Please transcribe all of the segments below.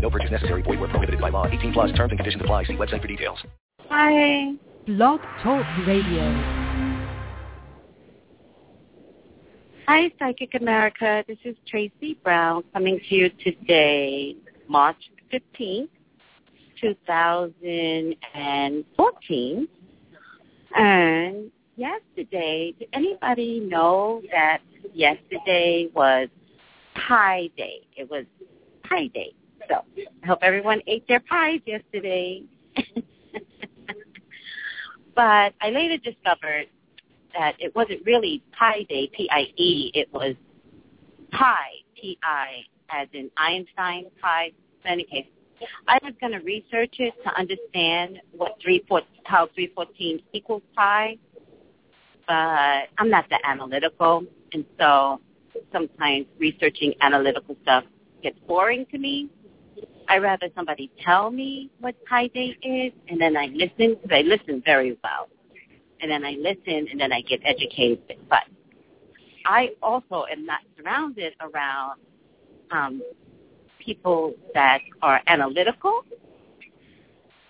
No purchase necessary. Void where prohibited by law. 18 plus terms and conditions apply. See website for details. Hi. Blog Talk Radio. Hi, Psychic America. This is Tracey Brown coming to you today, March 15th, 2014. And yesterday, did anybody know that yesterday was Pie Day? It was Pie Day. So I hope everyone ate their pies yesterday. but I later discovered that it wasn't really Pi Day, P-I-E. It was Pi, P-I, as in Einstein Pi. In any case, I was going to research it to understand what three four, how 314 equals pi, but I'm not that analytical, and so sometimes researching analytical stuff gets boring to me. I rather somebody tell me what Pi Day is, and then I listen because I listen very well, and then I listen, and then I get educated. But I also am not surrounded around um, people that are analytical,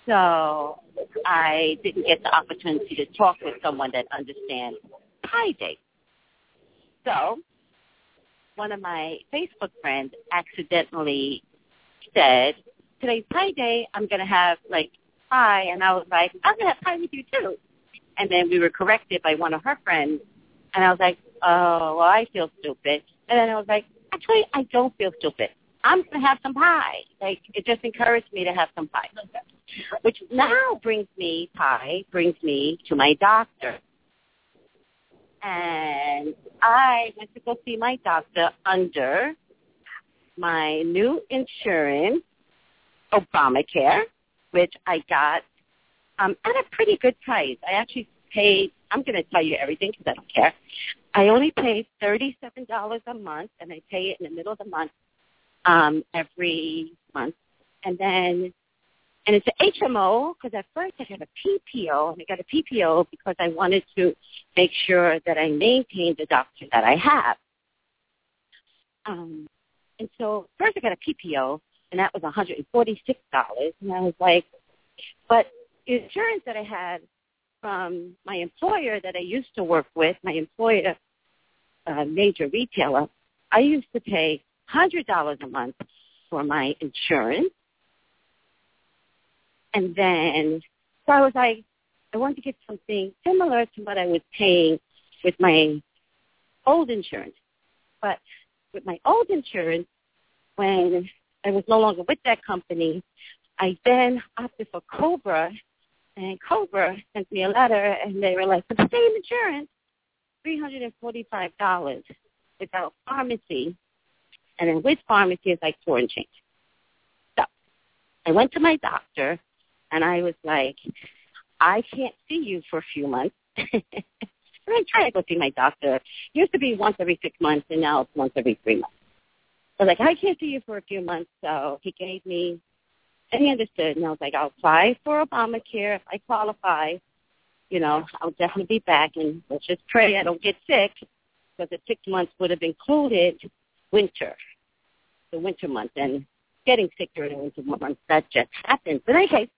so I didn't get the opportunity to talk with someone that understands Pi Day. So one of my Facebook friends accidentally said, today's pie day, I'm going to have like pie. And I was like, I'm going to have pie with you too. And then we were corrected by one of her friends. And I was like, oh, well, I feel stupid. And then I was like, actually, I don't feel stupid. I'm going to have some pie. Like, it just encouraged me to have some pie. Which now brings me, pie, brings me to my doctor. And I went to go see my doctor under my new insurance, Obamacare, which I got um, at a pretty good price. I actually paid, I'm going to tell you everything because I don't care. I only paid $37 a month, and I pay it in the middle of the month um, every month. And then, and it's an HMO because at first I had a PPO, and I got a PPO because I wanted to make sure that I maintained the doctor that I have. Um, and so first I got a PPO, and that was $146. And I was like, but insurance that I had from my employer that I used to work with, my employer, a major retailer, I used to pay $100 a month for my insurance. And then, so I was like, I wanted to get something similar to what I was paying with my old insurance. But with my old insurance, when I was no longer with that company, I then opted for Cobra, and Cobra sent me a letter, and they were like, for the same insurance, $345 without pharmacy, and then with pharmacy it's like four and change. So I went to my doctor, and I was like, I can't see you for a few months. I try to go see my doctor. It used to be once every six months, and now it's once every three months. I was like, I can't see you for a few months. So he gave me, and he understood. And I was like, I'll apply for Obamacare. If I qualify, you know, I'll definitely be back. And let's just pray I don't get sick because the six months would have included winter, the winter month. And getting sick during the winter months, that just happens. But anyway,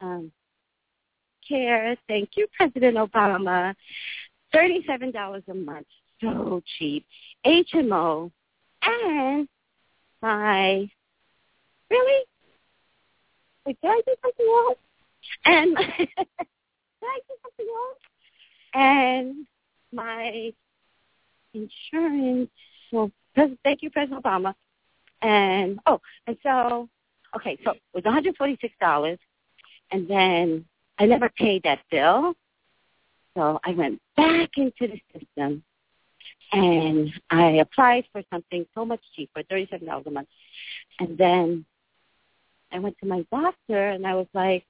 um, care, thank you, President Obama. $37 a month, so cheap. HMO, and my really like did I do something wrong? And did I do something wrong? And my insurance well thank you, President Obama. And oh, and so okay, so it was one hundred forty six dollars and then I never paid that bill. So I went back into the system and I applied for something so much cheaper, thirty-seven dollars a month. And then I went to my doctor, and I was like,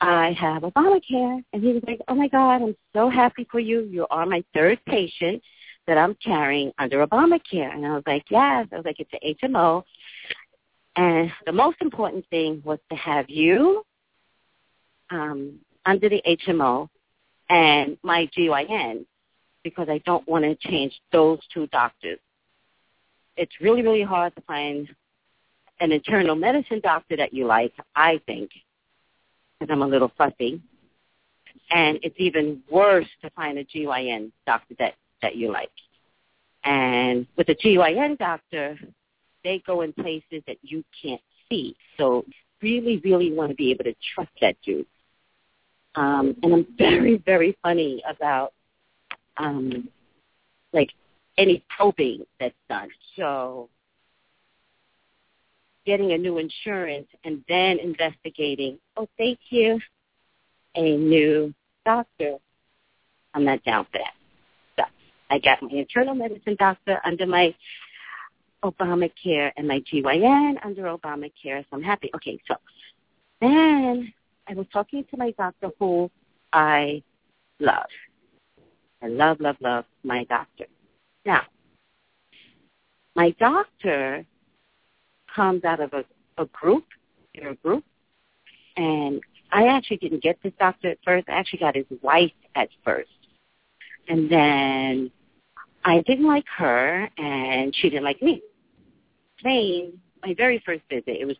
I have Obamacare. And he was like, oh, my God, I'm so happy for you. You are my third patient that I'm carrying under Obamacare. And I was like, yes. I was like, it's an HMO. And the most important thing was to have you um, under the HMO and my GYN because I don't want to change those two doctors. It's really, really hard to find an internal medicine doctor that you like, I think, because I'm a little fussy. And it's even worse to find a GYN doctor that, that you like. And with a GYN doctor, they go in places that you can't see. So really, really want to be able to trust that dude. Um, and I'm very, very funny about um, like any probing that's done. So getting a new insurance and then investigating, oh, thank you, a new doctor. I'm not down for that. So I got my internal medicine doctor under my Obamacare and my GYN under Obamacare, so I'm happy. Okay, so then I was talking to my doctor who I love. I love, love, love my doctor. Now, my doctor comes out of a, a group, in a group, and I actually didn't get this doctor at first. I actually got his wife at first. And then I didn't like her, and she didn't like me. Plain, my very first visit, it was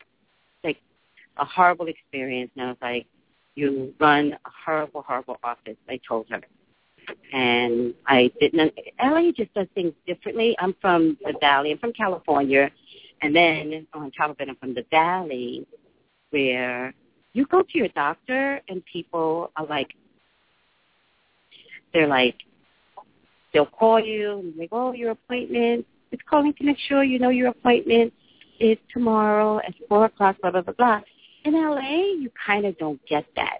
a horrible experience. And I was like, you run a horrible, horrible office, I told her. And I didn't, LA just does things differently. I'm from the Valley. I'm from California. And then on top of it, I'm from the Valley where you go to your doctor and people are like, they're like, they'll call you and like, oh, your appointment is calling to make sure you know your appointment is tomorrow at 4 o'clock, blah, blah, blah, blah. In LA, you kind of don't get that.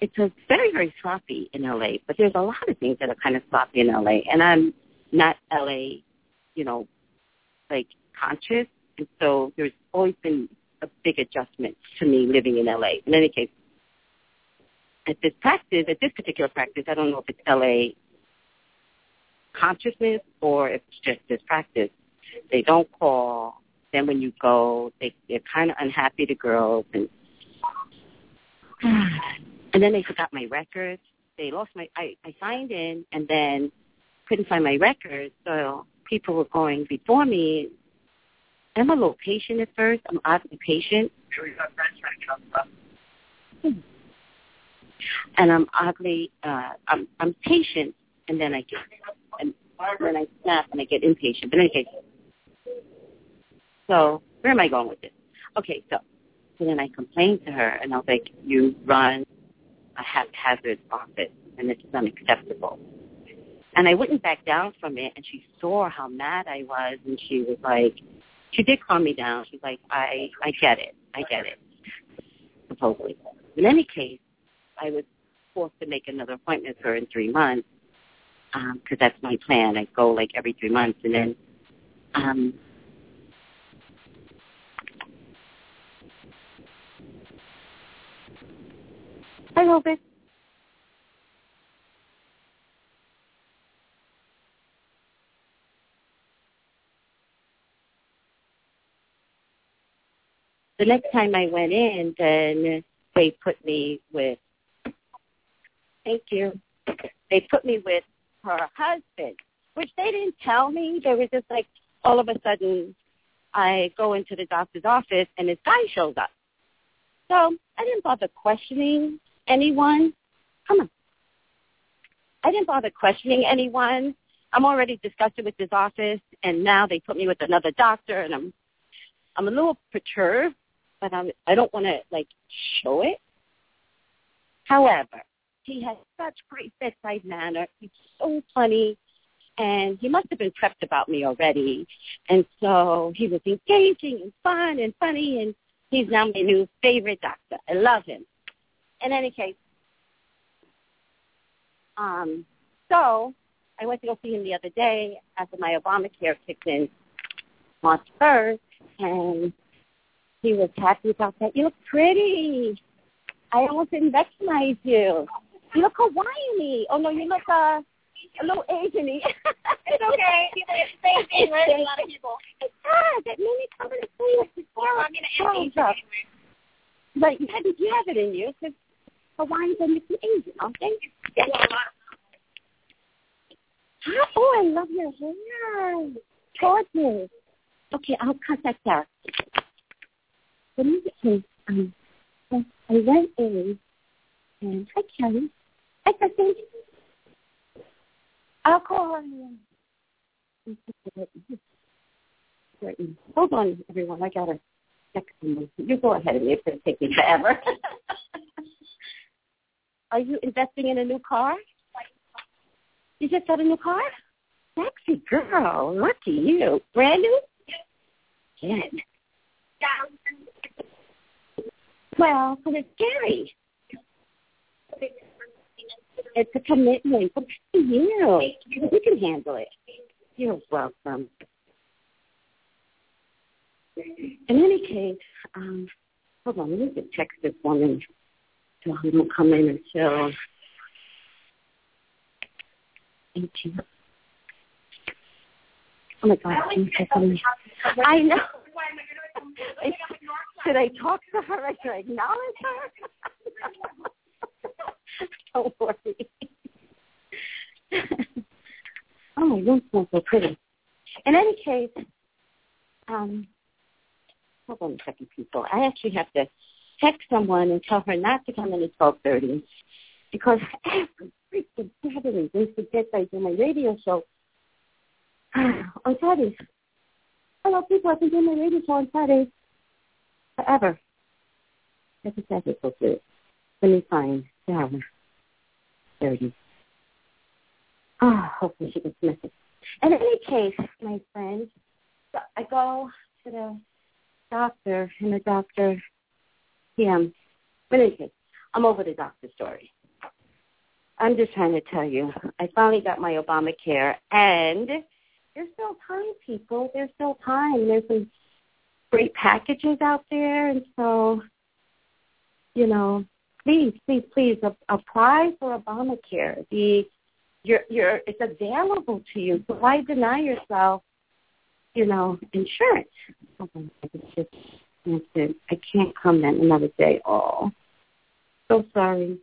It's a very, very sloppy in LA, but there's a lot of things that are kind of sloppy in LA. And I'm not LA, you know, like conscious. And so there's always been a big adjustment to me living in LA. In any case, at this practice, at this particular practice, I don't know if it's LA consciousness or if it's just this practice. They don't call then when you go, they they're kind of unhappy the girls, and and then they forgot my records. They lost my. I I signed in, and then couldn't find my records. So people were going before me. I'm a little patient at first. I'm oddly patient. And I'm oddly, uh, I'm I'm patient, and then I get, and then I snap and I get impatient. But anyway, so where am I going with this? Okay, so so then I complained to her, and I was like, "You run a haphazard office, and this is unacceptable." And I wouldn't back down from it, and she saw how mad I was, and she was like, she did calm me down. She's like, "I I get it, I get it." Supposedly, in any case, I was forced to make another appointment for her in three months because um, that's my plan. I go like every three months, and then um, Hi, Robert. The next time I went in, then they put me with, thank you, they put me with her husband, which they didn't tell me. They were just like, all of a sudden, I go into the doctor's office and this guy shows up. So I didn't bother questioning anyone. Come on. I didn't bother questioning anyone. I'm already disgusted with this office, and now they put me with another doctor, and I'm I'm a little perturbed, but I'm I don't want to like show it. However, he has such great bedside manner. He's so funny, and he must have been prepped about me already, and so he was engaging and fun and funny, and he's now my new favorite doctor. I love him in any case, um, so I went to go see him the other day after my Obamacare kicked in March 1st, and he was happy about that. You look pretty. I almost didn't recognize you. You look Hawaiian-y. Oh no, you look uh, a little Asian-y. it's okay. People get the same thing, right? A lot of people. It does. It made me come to see you. Well, I'm gonna ask you anyway. But you have, you have it in you because Hawaiians are mixed Asian, okay? Yes. Hi. Oh, I love your hair. Gorgeous. Okay, I'll contact her. Let me get um, I went in and hi Kelly. Hi Kristen. I'll call on you. Hold on, everyone. I gotta check. You go ahead me. It's gonna take me forever. Are you investing in a new car? You just got a new car? Sexy girl. Lucky you. Brand new? Yes. Well, but it's scary. It's a commitment. But you, you can handle it. You're welcome. In any case, um, hold on, let me just text this woman so he won't come in until 18. Oh my God, me? I know. Should I talk to her? Should I acknowledge her? Don't worry. oh, my room smells so pretty. In any case, um, hold on a second, people. I actually have to text someone and tell her not to come in at twelve thirty because every freaking Saturday they forget I do my radio show on Saturdays. Hello, people. I've been doing my radio show on Saturdays forever. That's a Saturday so good. Let me find Sarah. Thirty. Oh, hopefully she gets the message. In any case, my friend, I go to the doctor, and the doctor, yeah, but anyway, I'm over the doctor story. I'm just trying to tell you, I finally got my Obamacare, and there's still time, people. There's still time. There's some great packages out there, and so, you know, please, please, please apply for Obamacare. The you're, you're, it's available to you. So why deny yourself, you know, insurance? Mm-hmm. It's just answered. I can't come in another day. Oh, so sorry.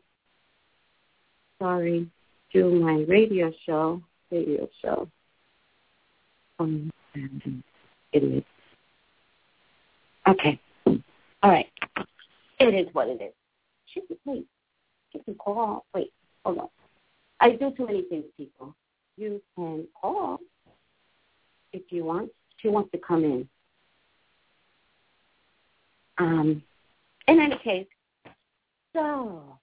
Sorry. Do my radio show, radio show. Um, idiot. Okay. All right. It is what it is. She can wait. She can call. Wait, hold on. I do too many things, people. You can call if you want. She wants to come in. Um, in any case, so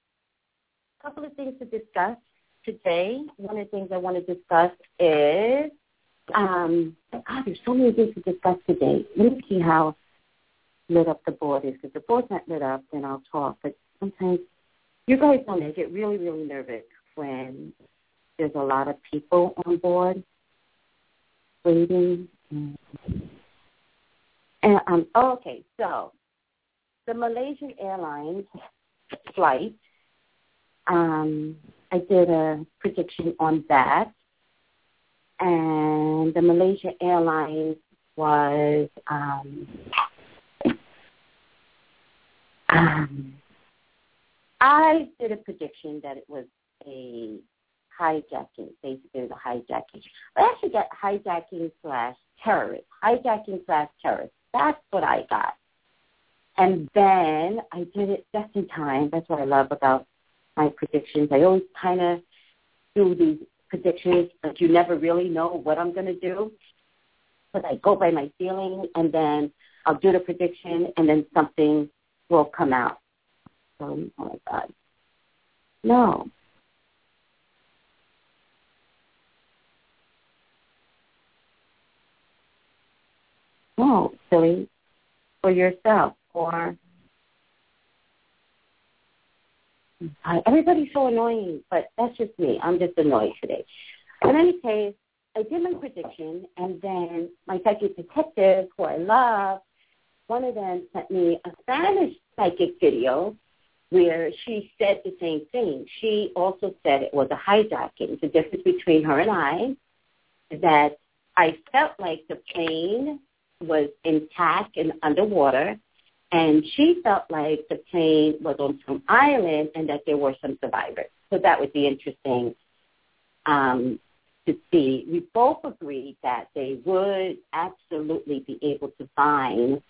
a couple of things to discuss today. One of the things I want to discuss is, um, God, there's so many things to discuss today. Let me see how lit up the board is. If the board's not lit up, then I'll talk. But sometimes you guys know. I get really, really nervous when there's a lot of people on board waiting. And, um, okay, so the Malaysian Airlines flight, um, I did a prediction on that, and the Malaysia Airlines was um, um, I did a prediction that it was a hijacking, basically the hijacking. I actually got hijacking slash terrorist, hijacking slash terrorist. That's what I got. And then I did it just in time. That's what I love about my predictions. I always kind of do these predictions, but you never really know what I'm going to do. But I go by my feeling, and then I'll do the prediction, and then something will come out. So, oh my God. No. No, silly. For yourself. Or uh, everybody's so annoying, but that's just me. I'm just annoyed today. In any case, I did my prediction, and then my psychic detective, who I love, one of them sent me a Spanish psychic video where she said the same thing. She also said it was a hijacking. The difference between her and I that I felt like the plane was intact and underwater, and she felt like the plane was on some island and that there were some survivors. So that would be interesting um, to see. We both agreed that they would absolutely be able to find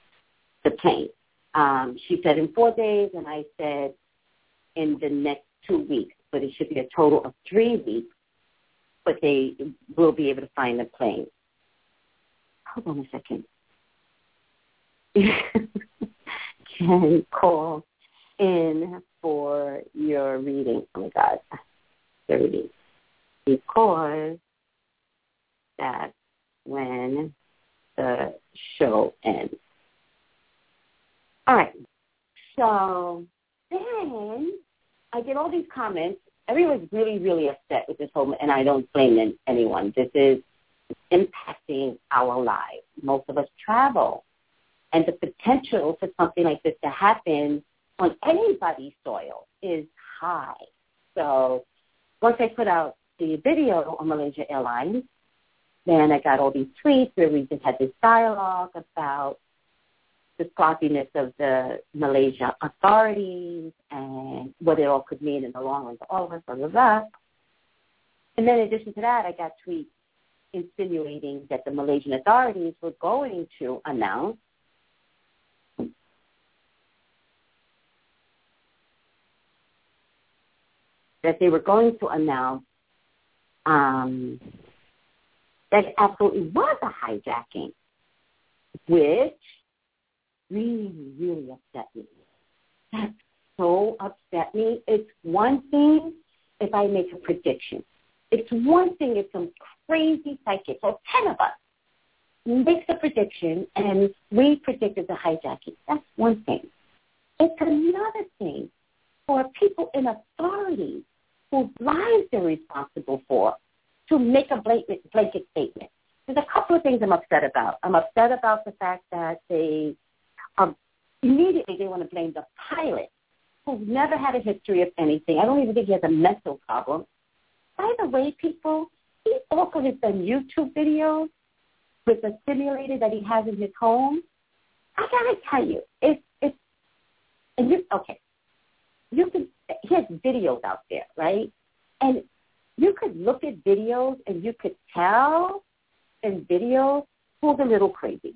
the plane. Um, she said in four days, and I said in the next two weeks, but it should be a total of three weeks, but they will be able to find the plane. Hold on a second. Can call in for your reading. Oh my God, the reading. Because that's when the show ends. All right. So then I get all these comments. Everyone's really, really upset with this whole, and I don't blame anyone. This is impacting our lives. Most of us travel, and the potential for something like this to happen on anybody's soil is high. So once I put out the video on Malaysia Airlines, then I got all these tweets where we just had this dialogue about the sloppiness of the Malaysia authorities and what it all could mean in the long run for all of us, blah, blah, blah. And then in addition to that, I got tweets insinuating that the Malaysian authorities were going to announce that they were going to announce um, that it absolutely was a hijacking, which really, really upset me. That so upset me. It's one thing if I make a prediction. It's one thing if some crazy psychic, or 10 of us, makes a prediction and we predicted the hijacking. That's one thing. It's another thing for people in authority whose lives they're responsible for to make a blanket, blanket statement. There's a couple of things I'm upset about. I'm upset about the fact that they um, immediately they want to blame the pilot who's never had a history of anything. I don't even think he has a mental problem. By the way, people, he also has done YouTube videos with a simulator that he has in his home. I gotta tell you, it's it's and you okay. You can he has videos out there, right? And you could look at videos and you could tell in videos who's a little crazy.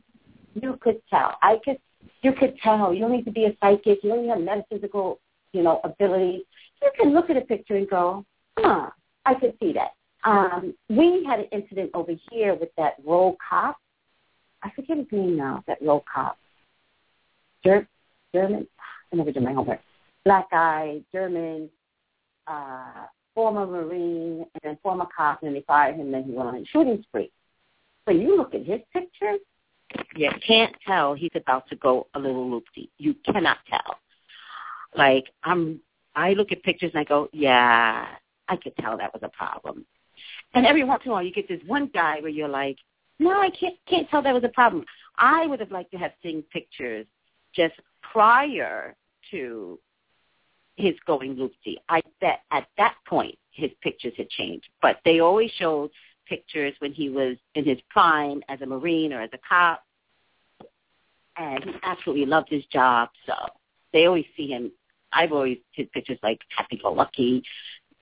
You could tell. I could you could tell. You don't need to be a psychic. You don't have metaphysical, you know, ability. You can look at a picture and go, huh, I could see that. Um, we had an incident over here with that roll cop. I forget his name now, that roll cop. Ger- German, I never did my homework. Black guy, German, uh, former Marine, and then former cop, and they fired him, and then he went on a shooting spree. But you look at his pictures, you can't tell he's about to go a little loopy. You cannot tell. Like I'm, I look at pictures and I go, yeah, I could tell that was a problem. And every once in a while, you get this one guy where you're like, no, I can't can't tell that was a problem. I would have liked to have seen pictures just prior to his going loopy. I bet at that point his pictures had changed, but they always showed pictures when he was in his prime as a Marine or as a cop. And he absolutely loved his job. So they always see him. I've always his pictures like happy-go-lucky,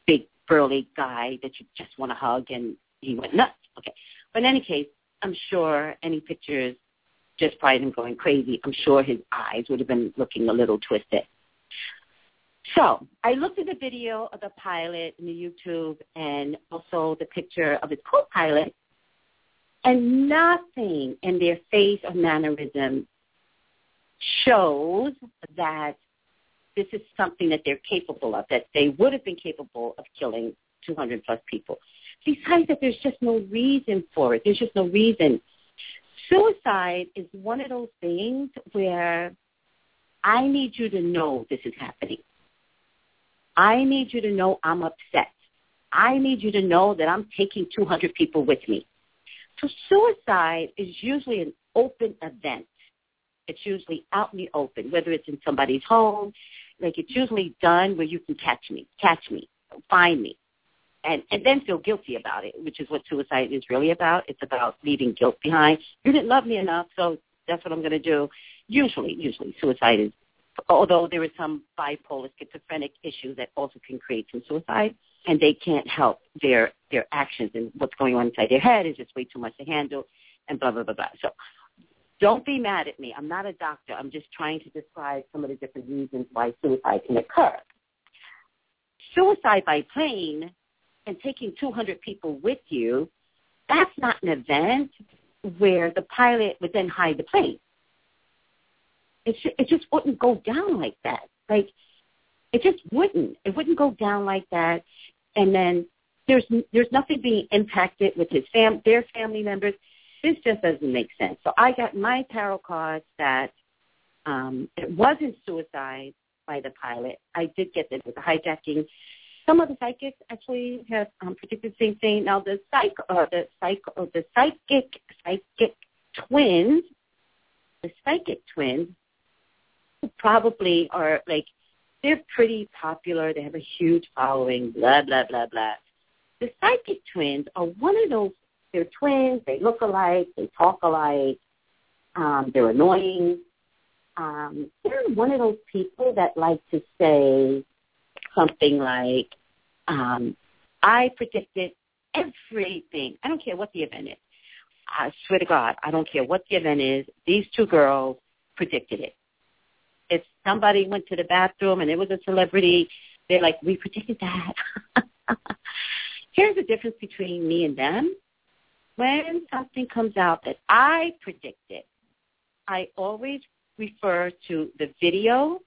big burly guy that you just want to hug, and he went nuts. Okay, but in any case, I'm sure any pictures just prior to him going crazy, I'm sure his eyes would have been looking a little twisted. So I looked at the video of the pilot in the YouTube and also the picture of his co-pilot, and nothing in their face or mannerism shows that this is something that they're capable of, that they would have been capable of killing 200 plus people. Besides that, there's just no reason for it. There's just no reason. Suicide is one of those things where I need you to know this is happening. I need you to know I'm upset. I need you to know that I'm taking 200 people with me. So suicide is usually an open event. It's usually out in the open, whether it's in somebody's home. Like it's usually done where you can catch me, catch me, find me, and and then feel guilty about it, which is what suicide is really about. It's about leaving guilt behind. You didn't love me enough, so that's what I'm going to do. Usually, usually suicide is, although there is some bipolar schizophrenic issue that also can create some suicide, and they can't help their their actions and what's going on inside their head is just way too much to handle, and blah blah blah blah. So don't be mad at me. I'm not a doctor. I'm just trying to describe some of the different reasons why suicide can occur. Suicide by plane and taking 200 people with you, that's not an event where the pilot would then hide the plane. It, it just wouldn't go down like that. Like, it just wouldn't. It wouldn't go down like that. And then there's there's nothing being impacted with his fam their family members this just doesn't make sense. So I got my tarot cards that um, it wasn't suicide by the pilot. I did get that it was a hijacking. Some of the psychics actually have um, predicted the same thing. Now the psych, uh, the psych, uh, the psychic, psychic twins, the psychic twins, probably are like they're pretty popular. They have a huge following. Blah blah blah blah. The psychic twins are one of those they're twins. They look alike. They talk alike. Um, they're annoying. Um, they're one of those people that like to say something like, um, "I predicted everything. I don't care what the event is. I swear to God, I don't care what the event is. These two girls predicted it. If somebody went to the bathroom and it was a celebrity, they're like, we predicted that. Here's the difference between me and them when something comes out that I predicted, I always refer to the video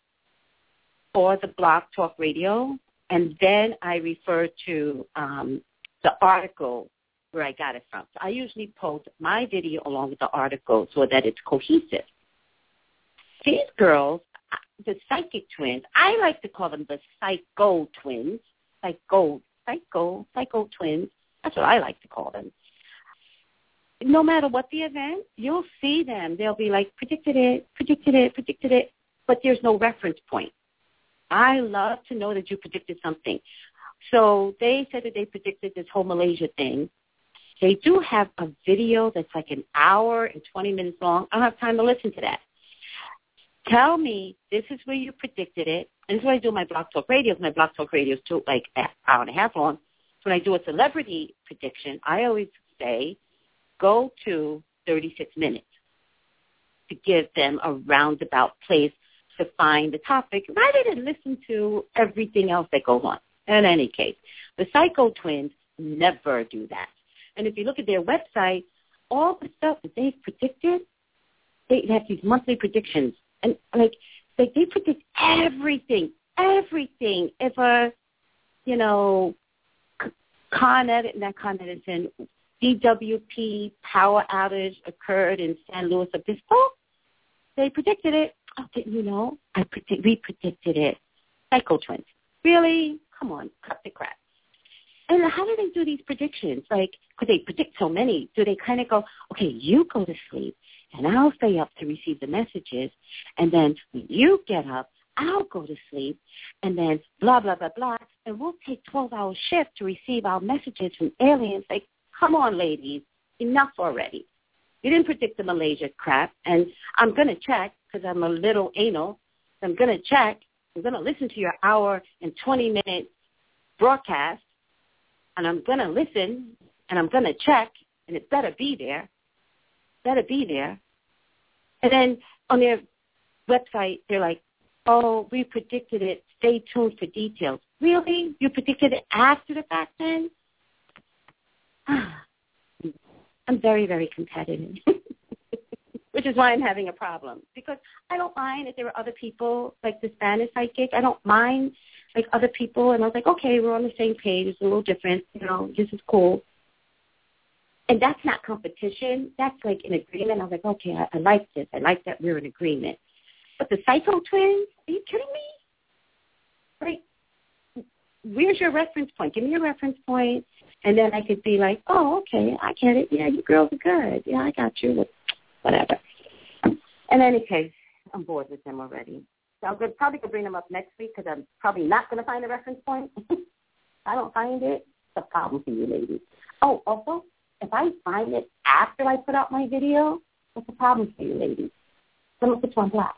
or the blog talk radio, and then I refer to um, the article where I got it from. So I usually post my video along with the article so that it's cohesive. These girls, the psychic twins, I like to call them the psycho twins, psycho, psycho, psycho twins. That's what I like to call them no matter what the event, you'll see them. They'll be like, predicted it, predicted it, predicted it, but there's no reference point. I love to know that you predicted something. So they said that they predicted this whole Malaysia thing. They do have a video that's like an hour and 20 minutes long. I don't have time to listen to that. Tell me this is where you predicted it. And this is why I do my Blog Talk Radio. My Blog Talk Radio is too, like an hour and a half long. So when I do a celebrity prediction, I always say go to 36 minutes to give them a roundabout place to find the topic rather than listen to everything else that goes on. In any case, the Psycho Twins never do that. And if you look at their website, all the stuff that they've predicted, they have these monthly predictions. And like, they, they predict everything, everything. If a, you know, Con Edison, not Con Edison, DWP power outage occurred in San Luis Obispo. They predicted it. Oh, didn't you know? I predict, we predicted it. Psycho twins. Really? Come on, cut the crap. And how do they do these predictions? Like, could they predict so many? Do they kind of go, okay, you go to sleep, and I'll stay up to receive the messages, and then when you get up, I'll go to sleep, and then blah, blah, blah, blah, and we'll take 12-hour shift to receive our messages from aliens. Like, Come on, ladies, enough already. You didn't predict the Malaysia crap, and I'm going to check because I'm a little anal. I'm going to check. I'm going to listen to your hour and 20 minute broadcast, and I'm going to listen, and I'm going to check, and it better be there. Better be there. And then on their website, they're like, oh, we predicted it. Stay tuned for details. Really? You predicted it after the fact then? I'm very, very competitive, which is why I'm having a problem. Because I don't mind if there are other people, like the Spanish psychic. I don't mind, like, other people. And I was like, okay, we're on the same page. It's a little different. You know, this is cool. And that's not competition. That's like an agreement. I was like, okay, I, I like this. I like that we're in agreement. But the Psycho twins, are you kidding me? Right? Where's your reference point? Give me a reference point and then I could be like, oh, okay, I get it. Yeah, you girls are good. Yeah, I got you. Whatever. in any case, I'm bored with them already. So I'm good, probably going to bring them up next week because I'm probably not going to find a reference point. I don't find it. It's a problem for you ladies. Oh, also, if I find it after I put out my video, what's the problem for you ladies. So I'm going to put you on blast.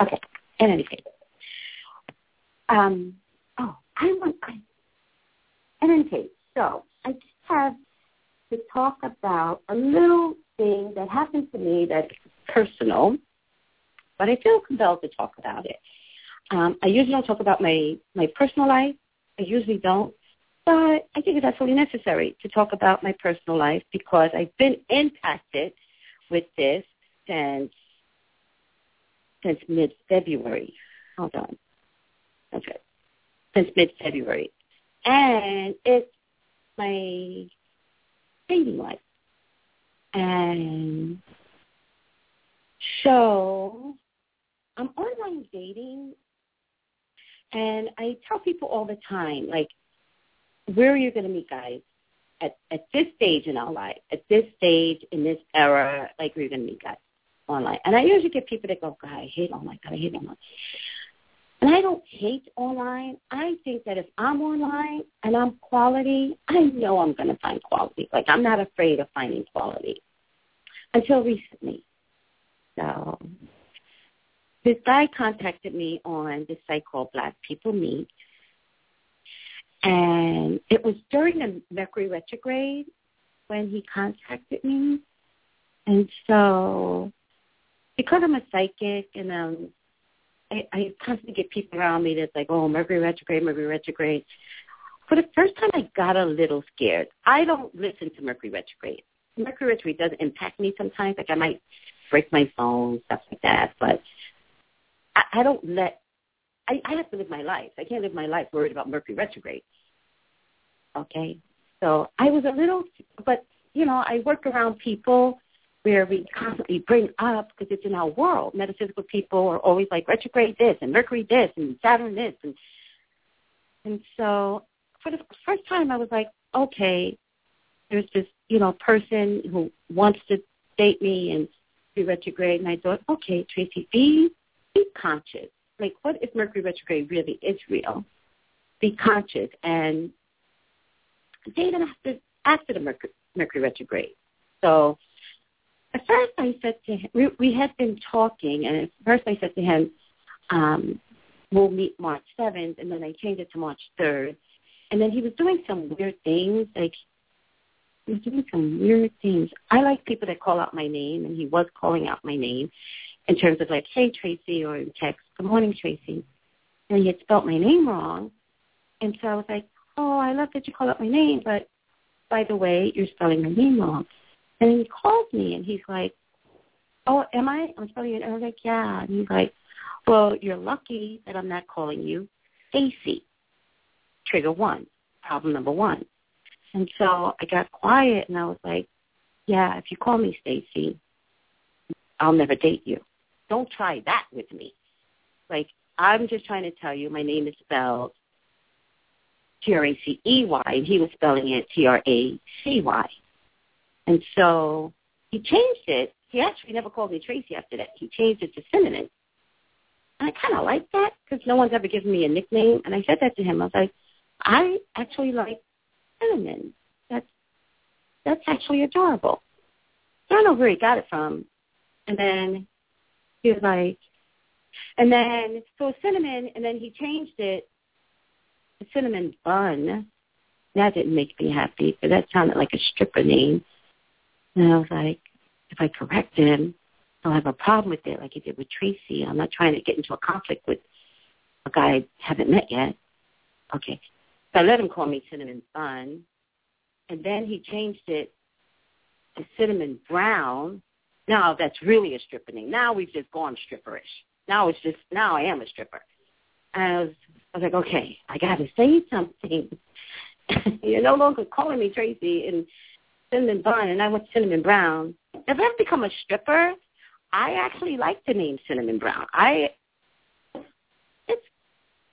Okay. In any case. Um, oh, I want, I, in any case, so I just have to talk about a little thing that happened to me that's personal but I feel compelled to talk about it. Um, I usually don't talk about my, my personal life. I usually don't. But I think it's absolutely necessary to talk about my personal life because I've been impacted with this since since mid February. Hold on. Okay. Since mid February. And it's my dating life. And so I'm online dating, and I tell people all the time, like, where are you going to meet guys at at this stage in our life, at this stage in this era, like, where are you going to meet guys online? And I usually get people that go, God, I hate online. God, I hate online. And I don't hate online. I think that if I'm online and I'm quality, I know I'm going to find quality. Like I'm not afraid of finding quality. Until recently. So this guy contacted me on this site called Black People Meet. And it was during the Mercury retrograde when he contacted me. And so because I'm a psychic and um I, I constantly get people around me that's like, oh, Mercury retrograde, Mercury retrograde. For the first time, I got a little scared. I don't listen to Mercury retrograde. Mercury retrograde does impact me sometimes. Like I might break my phone, stuff like that. But I, I don't let I, I have to live my life. I can't live my life worried about Mercury retrograde. Okay, so I was a little, but you know, I work around people where we constantly bring up because it's in our world. Metaphysical people are always like retrograde this and Mercury this and Saturn this and and so for the first time I was like, okay, there's this you know person who wants to date me and be retrograde, and I thought, okay, Tracey, be be conscious. Like, what if Mercury retrograde really is real? Be conscious and date him after after the Mercury, Mercury retrograde. So at first I said to him, we, we had been talking, and at first I said to him, um, we'll meet March 7th, and then I changed it to March 3rd. And then he was doing some weird things, like he was doing some weird things. I like people that call out my name, and he was calling out my name in terms of like, hey, Tracy, or in text, good morning, Tracy. And he had spelt my name wrong. And so I was like, oh, I love that you call out my name, but by the way, you're spelling my name wrong. And he calls me, and he's like, oh, am I? I'm spelling it. And I was like, yeah. And he's like, well, you're lucky that I'm not calling you Stacy. Trigger one, problem number one. And so I got quiet, and I was like, yeah, if you call me Stacy, I'll never date you. Don't try that with me. Like, I'm just trying to tell you my name is spelled T-R-A-C-E-Y, and he was spelling it T-R-A-C-Y. And so he changed it. He actually never called me Tracy after that. He changed it to Cinnamon. And I kind of like that because no one's ever given me a nickname. And I said that to him. I was like, I actually like Cinnamon. That's that's actually adorable. I don't know where he got it from. And then he was like, and then so cinnamon, and then he changed it to cinnamon bun. That didn't make me happy, but that sounded like a stripper name. And I was like, if I correct him, I'll have a problem with it, like he did with Tracy. I'm not trying to get into a conflict with a guy I haven't met yet. Okay. So I let him call me Cinnamon Bun. And then he changed it to Cinnamon Brown. Now that's really a stripper name. Now we've just gone stripperish. Now it's just now I am a stripper. And I was I was like, okay, I got to say something. You're no longer calling me Tracy and Cinnamon Bun, and I went Cinnamon Brown. If I become a stripper, I actually like the name Cinnamon Brown. I it's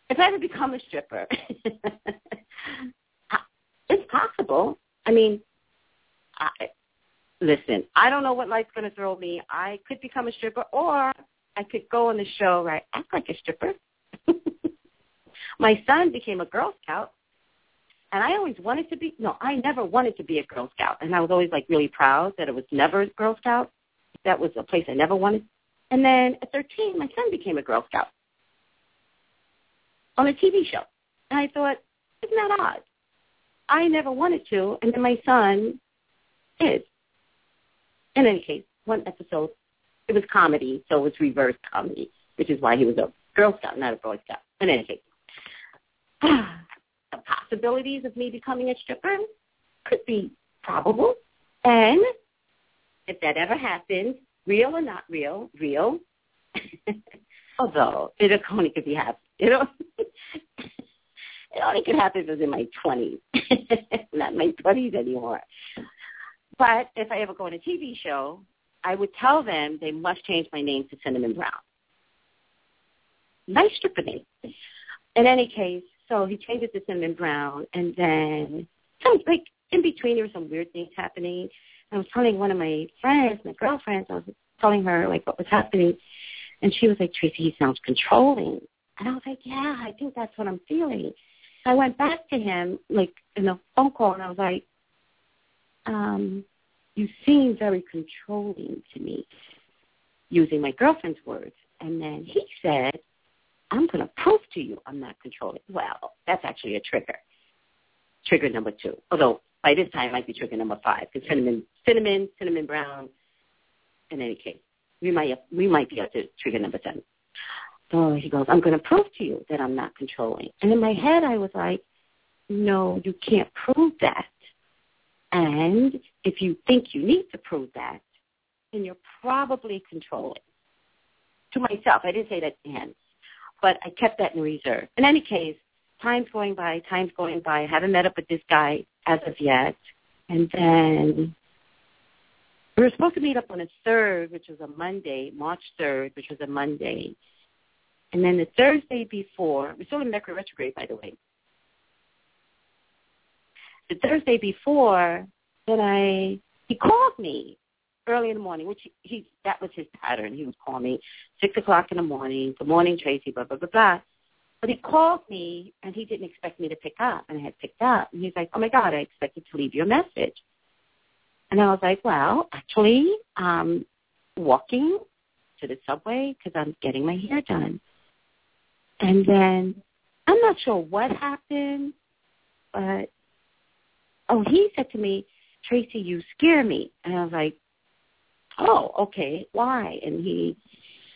if I ever become a stripper, it's possible. I mean, I, listen, I don't know what life's going to throw me. I could become a stripper, or I could go on the show, right, act like a stripper. My son became a Girl Scout, and I always wanted to be. No, I never wanted to be a Girl Scout, and I was always like really proud that it was never a Girl Scout. That was a place I never wanted. And then at 13, my son became a Girl Scout on a TV show, and I thought, isn't that odd? I never wanted to, and then my son is. In any case, one episode, it was comedy, so it was reverse comedy, which is why he was a Girl Scout, not a Boy Scout. In any case, the possibilities of me becoming a stripper could be probable. And if that ever happens, real or not real, real, although it only could be happen, you know, it only could happen if was in my 20s, not my 20s anymore. But if I ever go on a TV show, I would tell them they must change my name to Cinnamon Brown. Nice stripper name. In any case, so he changed to Cinnamon Brown, and then some like in between there were some weird things happening. I was telling one of my friends, my girlfriends, I was telling her like what was happening, and she was like, Tracey, he sounds controlling, and I was like, yeah, I think that's what I'm feeling. I went back to him like in a phone call, and I was like, um, you seem very controlling to me, using my girlfriend's words. And then he said, I'm going to prove to you I'm not controlling. Well, that's actually a trigger. Trigger number two. Although by this time it might be trigger number five because cinnamon, cinnamon, cinnamon brown. In any case, we might we might be up to trigger number seven. So he goes, I'm going to prove to you that I'm not controlling. And in my head, I was like, No, you can't prove that. And if you think you need to prove that, then you're probably controlling. To myself, I didn't say that to him but I kept that in reserve. In any case, time's going by, time's going by. I haven't met up with this guy as of yet. And then we were supposed to meet up on the 3rd, which was a Monday, March 3rd, which was a Monday. And then the Thursday before, we're still in Mercury retrograde, by the way. The Thursday before, then I, he called me early in the morning, which he, he that was his pattern. He would call me six o'clock in the morning. Good morning, Tracey. Blah blah blah blah. But he called me and he didn't expect me to pick up, and I had picked up. And he's like, "Oh my God, I expected to leave you a message." And I was like, "Well, actually, um, walking to the subway because I'm getting my hair done." And then I'm not sure what happened, but oh, he said to me, "Tracey, you scare me," and I was like, oh, okay, why? And he,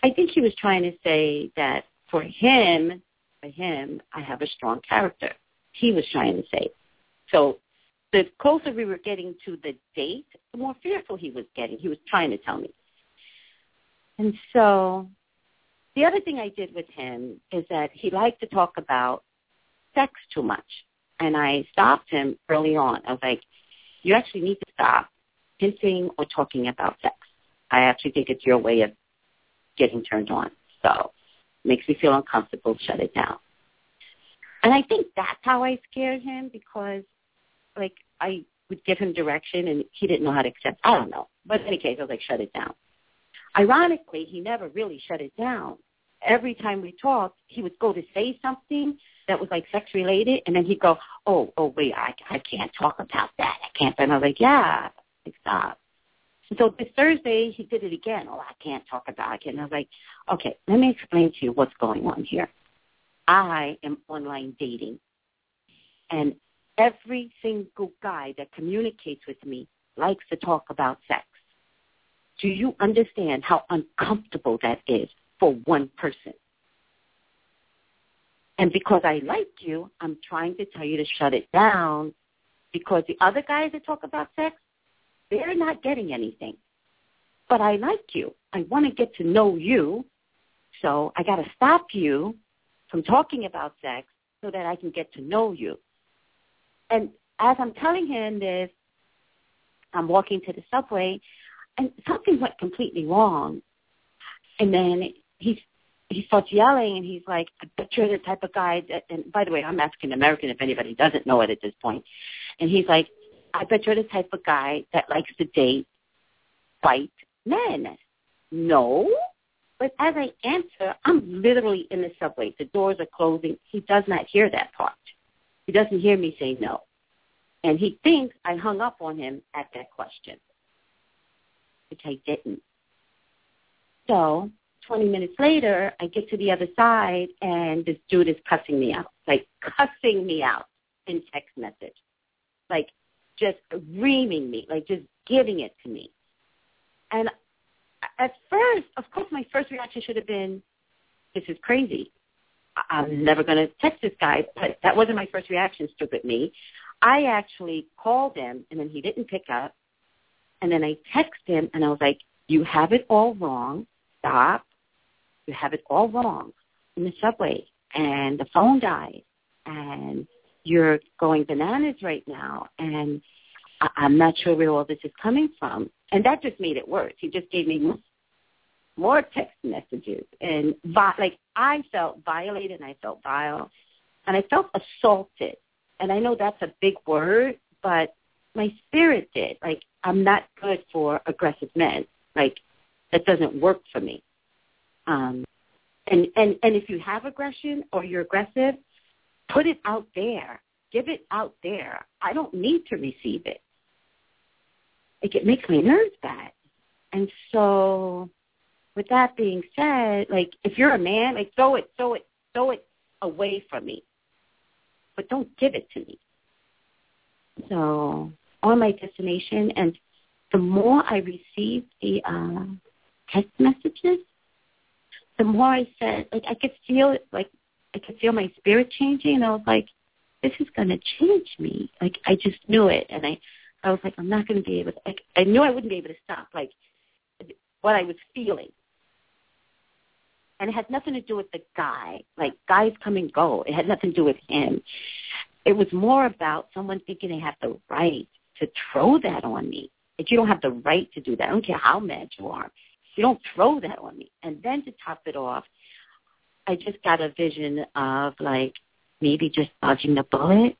I think he was trying to say that for him, for him, I have a strong character. He was trying to say. So the closer we were getting to the date, the more fearful he was getting. He was trying to tell me. And so the other thing I did with him is that he liked to talk about sex too much. And I stopped him early on. I was like, you actually need to stop hinting or talking about sex. I actually think it's your way of getting turned on. So makes me feel uncomfortable, shut it down. And I think that's how I scared him because like I would give him direction and he didn't know how to accept I don't know. But in any case I was like, shut it down. Ironically, he never really shut it down. Every time we talked, he would go to say something that was like sex related and then he'd go, Oh, oh wait, I I can't talk about that. I can't and I was like, Yeah, stop. So this Thursday, he did it again. Oh, I can't talk about it. And I was like, okay, let me explain to you what's going on here. I am online dating. And every single guy that communicates with me likes to talk about sex. Do you understand how uncomfortable that is for one person? And because I like you, I'm trying to tell you to shut it down because the other guys that talk about sex, they're not getting anything. But I like you. I want to get to know you. So I got to stop you from talking about sex so that I can get to know you. And as I'm telling him this, I'm walking to the subway, and something went completely wrong. And then he he starts yelling, and he's like, "I bet you're the type of guy that." And by the way, I'm African American. If anybody doesn't know it at this point, and he's like, I bet you're the type of guy that likes to date white men. No, But as I answer, I'm literally in the subway. The doors are closing. He does not hear that part. He doesn't hear me say no. And he thinks I hung up on him at that question, which I didn't. So 20 minutes later, I get to the other side, and this dude is cussing me out, like cussing me out in text message, like just reaming me, like just giving it to me. And at first, of course, my first reaction should have been, this is crazy. I'm never going to text this guy. But that wasn't my first reaction, stupid me. I actually called him, and then he didn't pick up. And then I texted him, and I was like, you have it all wrong. Stop. You have it all wrong in the subway. And the phone died. And you're going bananas right now. And I- I'm not sure where all this is coming from. And that just made it worse. He just gave me more text messages and like I felt violated and I felt vile and I felt assaulted. And I know that's a big word, but my spirit did. Like I'm not good for aggressive men. Like that doesn't work for me. Um and and and if you have aggression or you're aggressive, put it out there. Give it out there. I don't need to receive it. Like it makes my nerves bad. And so with that being said, like if you're a man, like throw it, throw it, throw it away from me. But don't give it to me. So on my destination and the more I received the uh text messages, the more I said like I could feel it like I could feel my spirit changing and I was like, This is gonna change me. Like I just knew it and I I was like, I'm not gonna be able to like I knew I wouldn't be able to stop like what I was feeling and it had nothing to do with the guy. Like guys come and go. It had nothing to do with him. It was more about someone thinking they have the right to throw that on me. Like you don't have the right to do that. I don't care how mad you are. You don't throw that on me. And then to top it off, I just got a vision of like maybe just dodging the bullet.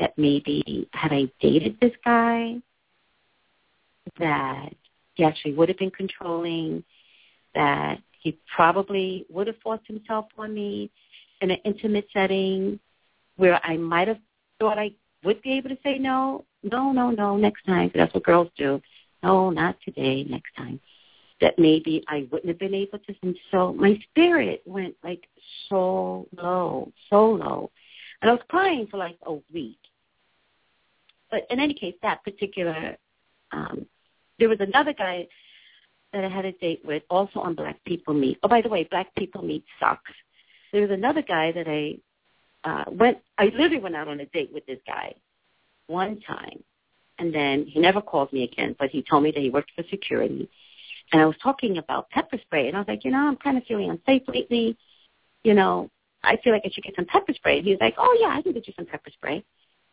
That maybe had I dated this guy, that he actually would have been controlling, that he probably would have forced himself on me in an intimate setting where I might have thought I would be able to say no, no, no, no, next time. That's what girls do. No, not today, next time. That maybe I wouldn't have been able to. And so my spirit went like so low, so low. And I was crying for like a week. But in any case, that particular, um, there was another guy that I had a date with, also on Black People Meet. Oh, by the way, Black People Meet sucks. There was another guy that I uh, went. I literally went out on a date with this guy one time, and then he never called me again. But he told me that he worked for security, and I was talking about pepper spray, and I was like, you know, I'm kind of feeling unsafe lately. You know, I feel like I should get some pepper spray. And he was like, oh yeah, I can get you some pepper spray.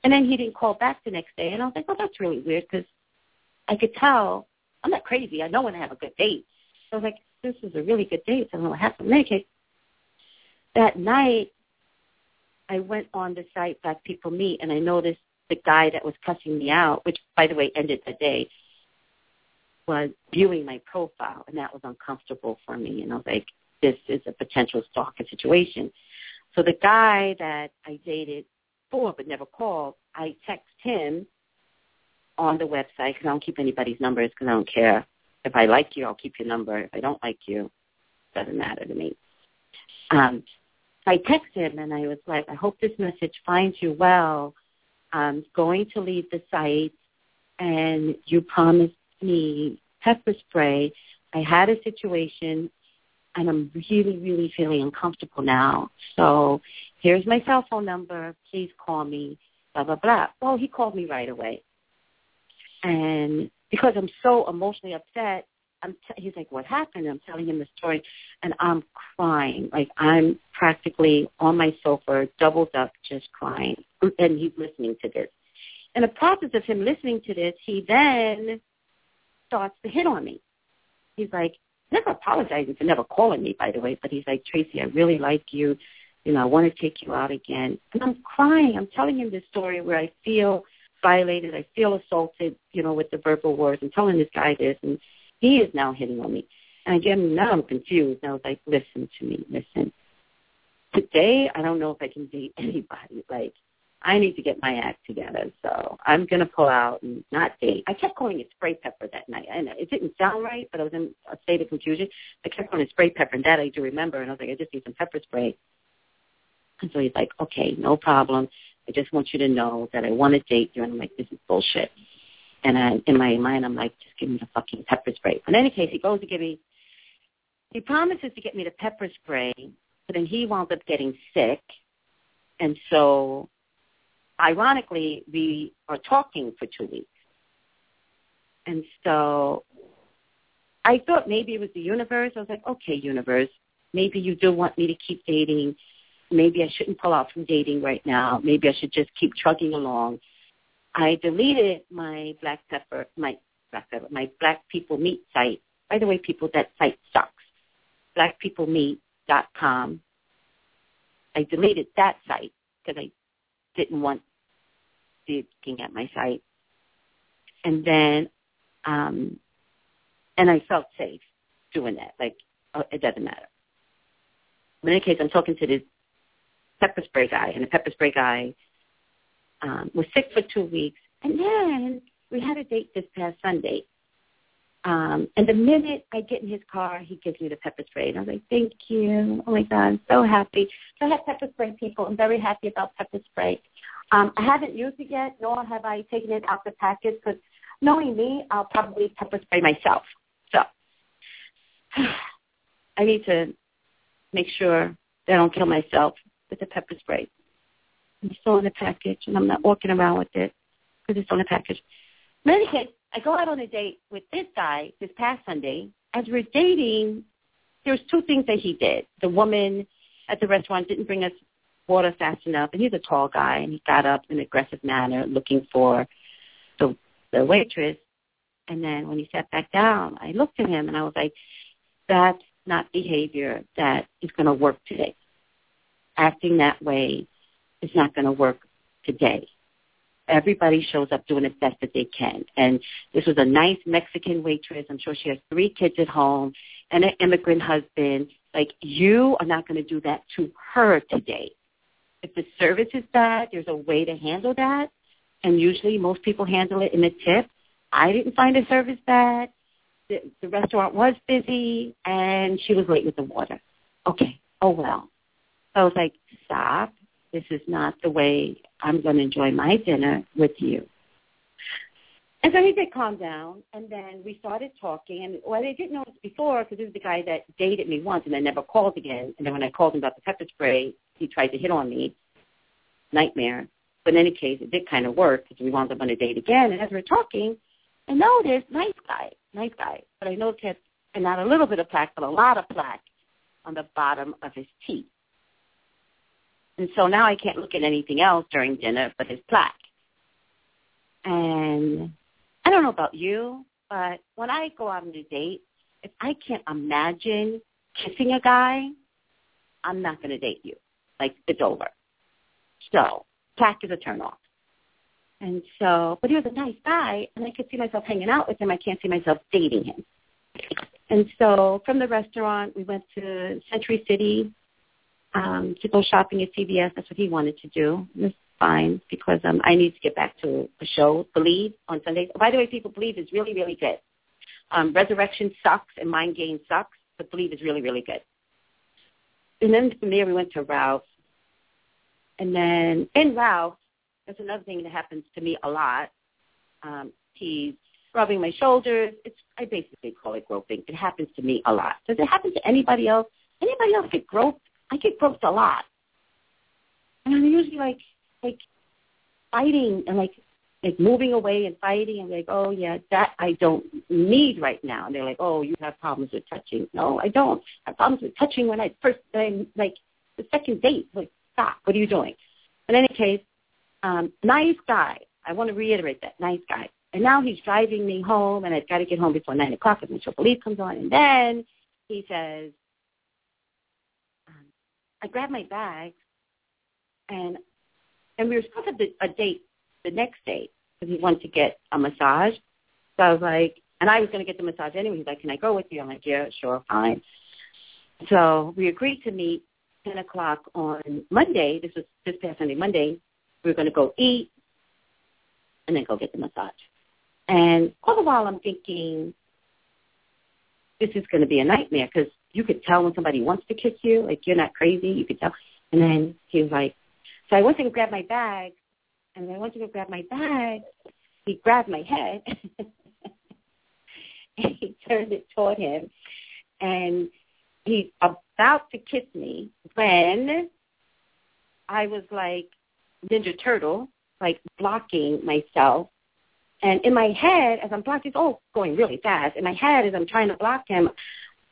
And then he didn't call back the next day, and I was like, oh, that's really weird because I could tell I'm not crazy. I know when I have a good date. So I was like, this is a really good date. So I'm going to have to make it. That night, I went on the site Black People Meet, and I noticed the guy that was cussing me out, which, by the way, ended the day, was viewing my profile, and that was uncomfortable for me. And I was like, this is a potential stalker situation. So the guy that I dated for but never called, I text him on the website because I don't keep anybody's numbers because I don't care. If I like you, I'll keep your number. If I don't like you, it doesn't matter to me. Um, I texted him and I was like, I hope this message finds you well. I'm going to leave the site and you promised me pepper spray. I had a situation and I'm really, really feeling uncomfortable now. So here's my cell phone number. Please call me, blah, blah, blah. Well, he called me right away. And because I'm so emotionally upset, I'm t- he's like, what happened? I'm telling him the story, and I'm crying. Like I'm practically on my sofa, doubled up, just crying. And he's listening to this. In the process of him listening to this, he then starts to hit on me. He's like, never apologizing for never calling me, by the way, but he's like, Tracey, I really like you. You know, I want to take you out again. And I'm crying. I'm telling him this story where I feel violated. I feel assaulted, you know, with the verbal words. I'm telling this guy this, and he is now hitting on me. And again, now I'm confused. And I was like, listen to me, listen. Today, I don't know if I can date anybody. Like, I need to get my act together. So I'm going to pull out and not date. I kept calling it spray pepper that night. And it didn't sound right, but I was in a state of confusion. I kept calling it spray pepper, and that I do remember. And I was like, I just need some pepper spray. And so he's like, okay, no problem. I just want you to know that I want to date you. And I'm like, this is bullshit. And I, in my mind, I'm like, just give me the fucking pepper spray. But in any case, he goes to give me, he promises to get me the pepper spray, but then he wound up getting sick. And so, ironically, we are talking for two weeks. And so I thought maybe it was the universe. I was like, okay, universe, maybe you do want me to keep dating. Maybe I shouldn't pull out from dating right now. Maybe I should just keep trucking along. I deleted my black pepper, my black pepper, my black people meet site. By the way, people, that site sucks. Blackpeoplemeet.com. I deleted that site because I didn't want looking at my site. And then, um, and I felt safe doing that. Like, oh, it doesn't matter. In any case, I'm talking to this pepper spray guy, and the pepper spray guy um, was sick for two weeks, and then we had a date this past Sunday. Um, and the minute I get in his car, he gives me the pepper spray. And I was like, thank you. Oh, my God, I'm so happy. So I have pepper spray, people. I'm very happy about pepper spray. Um, I haven't used it yet, nor have I taken it out the package because knowing me, I'll probably pepper spray myself. So I need to make sure that I don't kill myself with the pepper spray. It's still in the package, and I'm not walking around with it because it's still in the package. In any I go out on a date with this guy this past Sunday. As we're dating, there was two things that he did. The woman at the restaurant didn't bring us water fast enough, and he's a tall guy, and he got up in an aggressive manner looking for the the waitress. And then when he sat back down, I looked at him and I was like, "That's not behavior that is going to work today. Acting that way is not going to work today. Everybody shows up doing the best that they can. And this was a nice Mexican waitress. I'm sure she has three kids at home and an immigrant husband. Like, you are not going to do that to her today. If the service is bad, there's a way to handle that. And usually most people handle it in a tip. I didn't find the service bad. The, the restaurant was busy and she was late with the water. Okay. Oh well. So I was like, stop this is not the way I'm going to enjoy my dinner with you. And so he did calm down, and then we started talking. And what I didn't notice before, because this is the guy that dated me once and then never called again. And then when I called him about the pepper spray, he tried to hit on me. Nightmare. But in any case, it did kind of work because we wound up on a date again. And as we we're talking, I noticed, nice guy, nice guy. But I noticed he had, and not a little bit of plaque, but a lot of plaque on the bottom of his teeth. And so now I can't look at anything else during dinner but his plaque. And I don't know about you, but when I go out on a date, if I can't imagine kissing a guy, I'm not going to date you. Like, it's over. So, plaque is a turn off. And so, but he was a nice guy, and I could see myself hanging out with him. I can't see myself dating him. And so from the restaurant, we went to Century City um, to go shopping at CVS. That's what he wanted to do. It was fine because um, I need to get back to a show, Believe, on Sundays. By the way, people, Believe is really, really good. Um, Resurrection sucks and Mind Game sucks, but Believe is really, really good. And then from there we went to Ralph. And then in Ralph, that's another thing that happens to me a lot. Um, he's rubbing my shoulders. It's I basically call it groping. It happens to me a lot. Does it happen to anybody else? Anybody else get groped? I get groped a lot. And I'm usually like like fighting and like like moving away and fighting and like, oh yeah, that I don't need right now. And they're like, oh, you have problems with touching. No, I don't. I have problems with touching when I first I'm like the second date. Like, stop. What are you doing? In any case, um, nice guy. I want to reiterate that nice guy. And now he's driving me home, and I've got to get home before nine o'clock because my police comes on. And then he says, um, I grabbed my bag, and and we were supposed to have a date the next day because he wanted to get a massage. So I was like, And I was going to get the massage anyway. He's like, can I go with you? I'm like, yeah, sure, fine. So we agreed to meet 10 o'clock on Monday. This was this past Sunday, Monday. We were going to go eat and then go get the massage. And all the while I'm thinking, this is going to be a nightmare because you could tell when somebody wants to kiss you, like you're not crazy, you could tell. And then he was like, so I went to go grab my bag, and I went to go grab my bag, he grabbed my head, and he turned it toward him, and he's about to kiss me when I was like Ninja Turtle, like blocking myself. And in my head, as I'm blocking, it's all going really fast. In my head, as I'm trying to block him,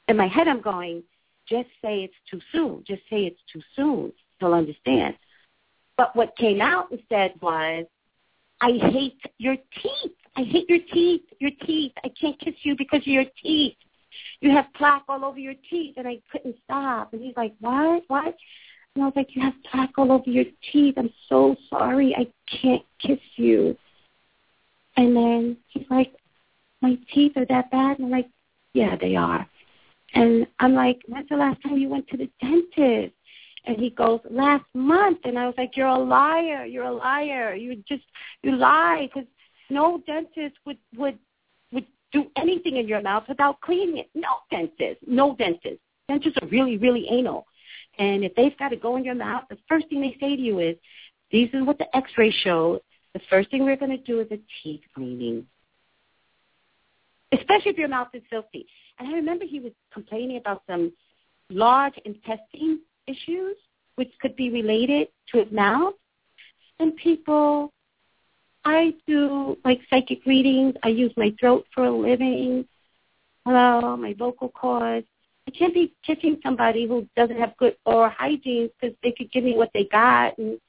in my head, I'm going, just say it's too soon. Just say it's too soon. He'll understand. But what came out instead was, I hate your teeth. I hate your teeth. Your teeth. I can't kiss you because of your teeth. You have plaque all over your teeth. And I couldn't stop. And he's like, what? What? And I was like, you have plaque all over your teeth. I'm so sorry. I can't kiss you. And then he's like, my teeth are that bad? And I'm like, yeah, they are. And I'm like, when's the last time you went to the dentist? And he goes, last month. And I was like, you're a liar. You're a liar. You just, you lie because no dentist would, would, do anything in your mouth without cleaning it. No dentist. No dentist. Dentists are really, really anal. And if they've got to go in your mouth, the first thing they say to you is, these is what the x-ray shows. The first thing we're going to do is a teeth cleaning. Especially if your mouth is filthy. And I remember he was complaining about some large intestine issues, which could be related to his mouth. And people, I do like psychic readings. I use my throat for a living. Hello, my vocal cords. I can't be kissing somebody who doesn't have good oral hygiene because they could give me what they got, and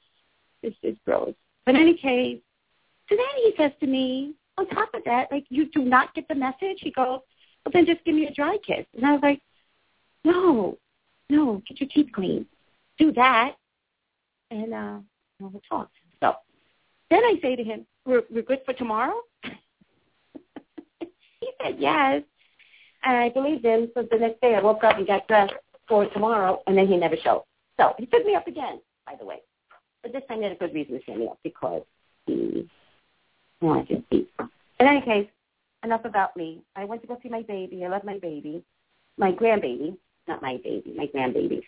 it's just gross. But in any case, so then he says to me, on top of that, like, you do not get the message? He goes, well, then just give me a dry kiss. And I was like, no, no, get your teeth clean. Do that, and uh, we'll talk. Then I say to him, we're, we're good for tomorrow? he said yes. And I believed him. So the next day I woke up and got dressed for tomorrow, and then he never showed. So he took me up again, by the way. But this time he had a good reason to send me up because he wanted to see. In any case, enough about me. I went to go see my baby. I love my baby, my grandbaby, not my baby, my grandbaby.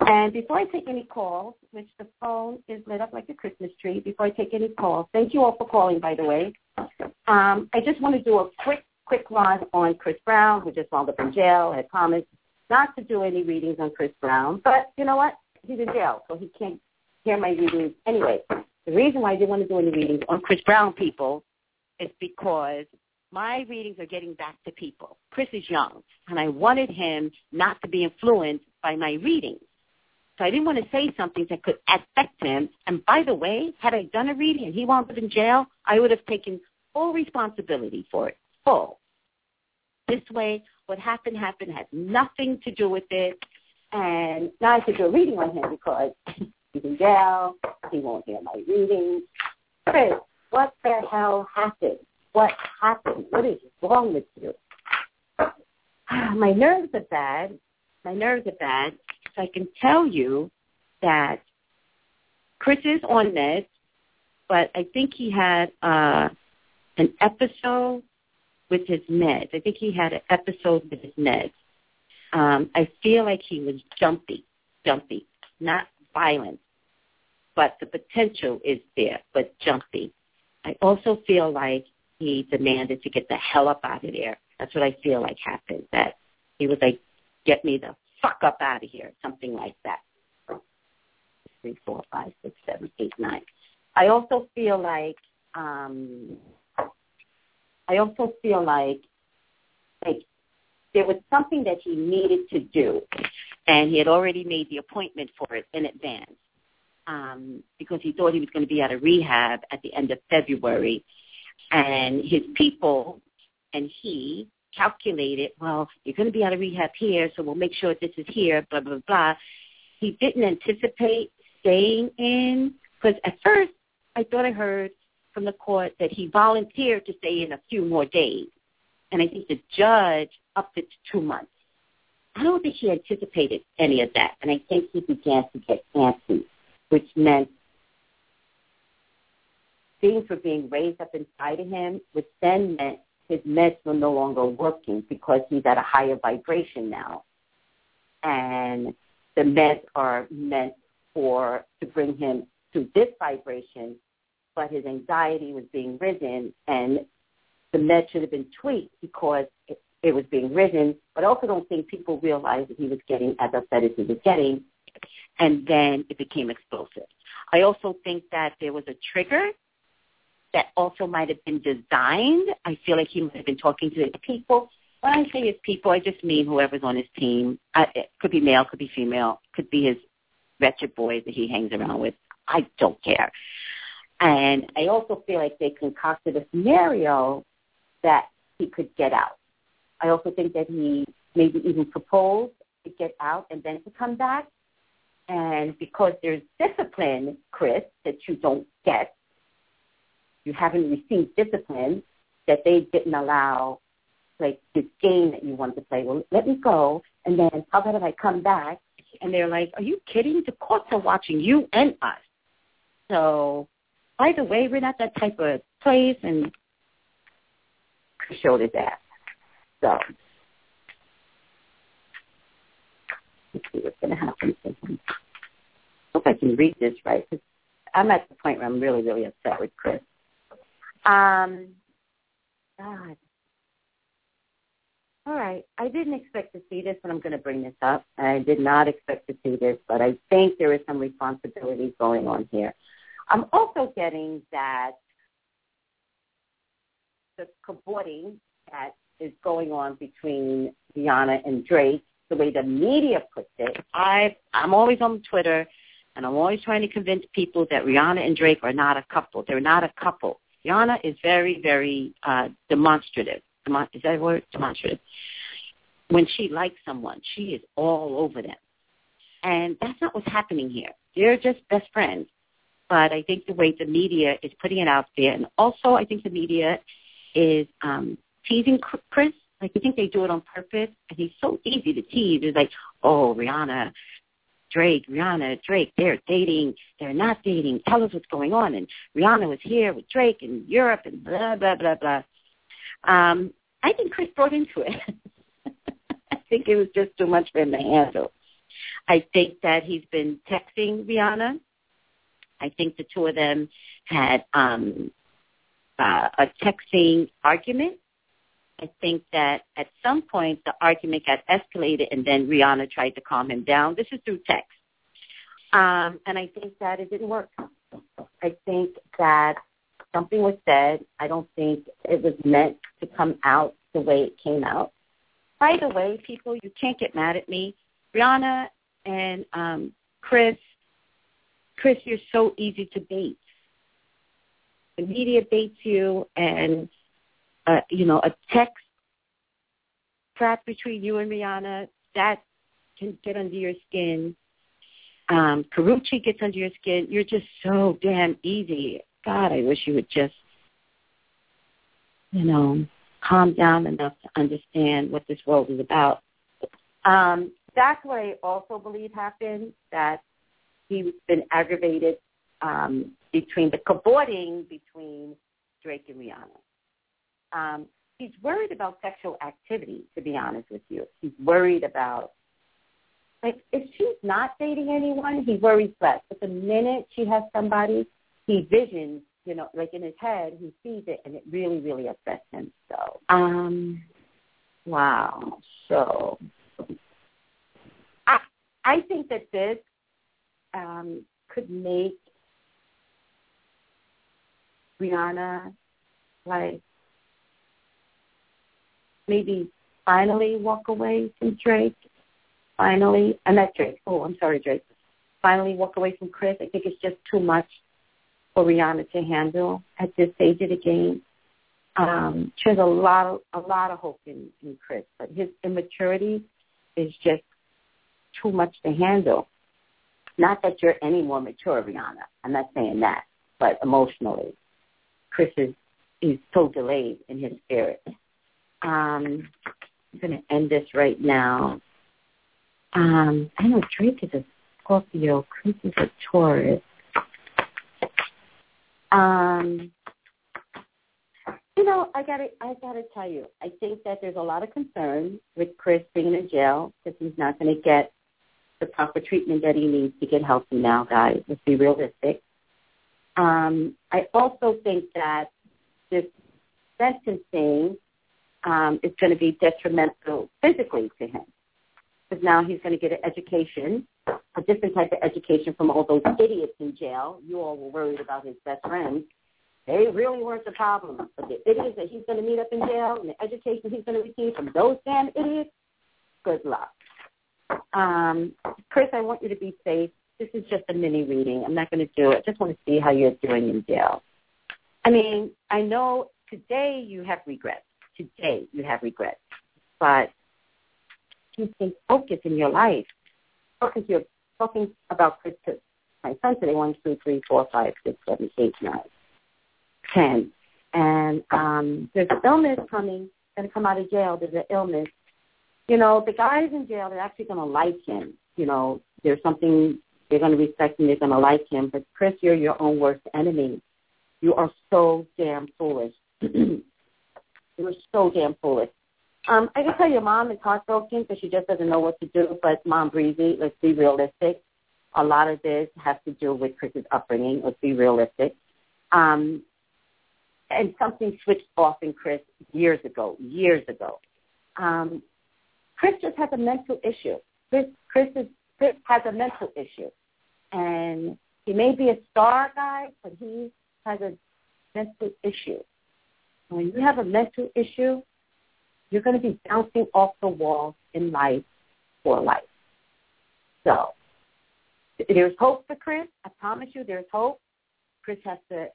And before I take any calls, which the phone is lit up like a Christmas tree, before I take any calls, thank you all for calling, by the way. Um, I just want to do a quick, quick run on Chris Brown, who just wound up in jail, had promised not to do any readings on Chris Brown. But you know what? He's in jail, so he can't hear my readings anyway. The reason why I didn't want to do any readings on Chris Brown people is because my readings are getting back to people. Chris is young, and I wanted him not to be influenced by my readings. So I didn't want to say something that could affect him. And by the way, had I done a reading and he wound up in jail, I would have taken full responsibility for it. Full. This way, what happened happened had nothing to do with it. And now I could do a reading on him because he's in jail. He won't hear my readings. Chris, what the hell happened? what happened? What is wrong with you? My nerves are bad. My nerves are bad. So I can tell you that Chris is on meds, but I think he had uh, an episode with his meds. I think he had an episode with his meds. Um, I feel like he was jumpy, jumpy, not violent, but the potential is there, but jumpy. I also feel like he demanded to get the hell up out of there. That's what I feel like happened. That he was like, "Get me the fuck up out of here," something like that. Three, four, five, six, seven, eight, nine. I also feel like um, I also feel like like there was something that he needed to do, and he had already made the appointment for it in advance um, because he thought he was going to be out of rehab at the end of February, and his people and he calculated, well, you're going to be out of rehab here, so we'll make sure this is here, blah, blah, blah. He didn't anticipate staying in, because at first I thought I heard from the court that he volunteered to stay in a few more days. and I think the judge upped it to two months. I don't think he anticipated any of that, and I think he began to get antsy, which meant things were being raised up inside of him, which then meant his meds were no longer working because he's at a higher vibration now. And the meds are meant for to bring him to this vibration, but his anxiety was being risen and the meds should have been tweaked because it, it was being risen, but I also don't think people realized that he was getting as upset as he was getting, and then it became explosive. I also think that there was a trigger that also might have been designed. I feel like he might have been talking to his people. When I say his people, I just mean whoever's on his team. I, it could be male, could be female, could be his wretched boys that he hangs around with. I don't care. And I also feel like they concocted a scenario that he could get out. I also think that he maybe even proposed to get out and then to come back. And because there's discipline, Chris, that you don't get, you haven't received discipline that they didn't allow like this game that you want to play. Well, let me go, and then how about if I come back? And they're like, "Are you kidding? The courts are watching you and us." So, by the way, we're not that type of place, and showed his ass. So, let's see what's going to happen. I Hope I can read this right because I'm at the point where I'm really, really upset with Chris. Um, God. All right. I didn't expect to see this, but I'm going to bring this up. I did not expect to see this, but I think there is some responsibility going on here. I'm also getting that the cavorting that is going on between Rihanna and Drake, the way the media puts it, I I'm always on Twitter and I'm always trying to convince people that Rihanna and Drake are not a couple. They're not a couple. Rihanna is very, very uh, demonstrative. Demon- is that a word? Demonstrative. When she likes someone, she is all over them. And that's not what's happening here. They're just best friends. But I think the way the media is putting it out there, and also I think the media is um, teasing Chris. Like I think they do it on purpose, and he's so easy to tease. It's like, oh, Rihanna, Drake, Rihanna, Drake, they're dating, they're not dating. Tell us what's going on. And Rihanna was here with Drake in Europe, and blah blah blah blah. Um, I think Chris brought into it. I think it was just too much for him to handle. I think that he's been texting Rihanna. I think the two of them had um, uh, a texting argument. I think that at some point the argument got escalated and then Rihanna tried to calm him down. This is through text. Um, and I think that it didn't work. I think that something was said. I don't think it was meant to come out the way it came out. By the way, people, you can't get mad at me. Rihanna and um, Chris, Chris, you're so easy to bait the media baits you and uh, you know a text trap between you and Rihanna that can get under your skin. Um, Karrueche gets under your skin. You're just so damn easy. God, I wish you would just, you know, calm down enough to understand what this world is about. Um, that's what I also believe happened, that he's been aggravated um, between the cavorting between Drake and Rihanna. Um, he's worried about sexual activity, to be honest with you. He's worried about, like, if she's not dating anyone, he worries less. But the minute she has somebody, he visions, you know, like in his head, he sees it, and it really, really upsets him. So, um, wow. So, I, I think that this um, could make Rihanna, like maybe finally walk away from Drake. Finally, I'm not Drake. Oh, I'm sorry, Drake. Finally walk away from Chris. I think it's just too much for Rihanna to handle at this stage of the game. Um, she has a lot of a lot of hope in, in Chris, but his immaturity is just too much to handle. Not that you're any more mature, Rihanna. I'm not saying that, but emotionally. Chris is, is so delayed in his spirit. Um, I'm going to end this right now. Um, I know Drake is a Scorpio. Chris is a Taurus. Um, you know, I gotta, I gotta tell you, I think that there's a lot of concern with Chris being in jail because he's not going to get the proper treatment that he needs to get healthy now, guys. Let's be realistic. Um, I also think that this sentencing um, is going to be detrimental physically to him because now he's going to get an education, a different type of education from all those idiots in jail. You all were worried about his best friends. They really weren't the problem. But the idiots that he's going to meet up in jail and the education he's going to receive from those damn idiots, good luck. Um, Chris, I want you to be safe. This is just a mini reading. I'm not going to do it. I just want to see how you're doing in jail. I mean, I know today you have regrets. Today you have regrets. But can focus in your life. Focus you're talking about Chris to my son today, one, two, three, four, five, six, seven, eight, nine, ten. And um there's an illness coming, gonna come out of jail. There's an illness. You know, the guys in jail they're actually gonna like him. You know, there's something they're gonna respect him, they're gonna like him. But Chris, you're your own worst enemy. You are so damn foolish. you are so damn foolish. Um, I can tell your mom is heartbroken because she just doesn't know what to do. But Mom Breezy, let's be realistic. A lot of this has to do with Chris's upbringing. Let's be realistic. Um, and something switched off in Chris years ago, years ago. Um, Chris just has a mental issue. Chris, Chris, is, Chris has a mental issue. And he may be a star guy, but he has a mental issue. When you have a mental issue, you're going to be bouncing off the walls in life for life. So there's hope for Chris. I promise you there's hope. Chris has to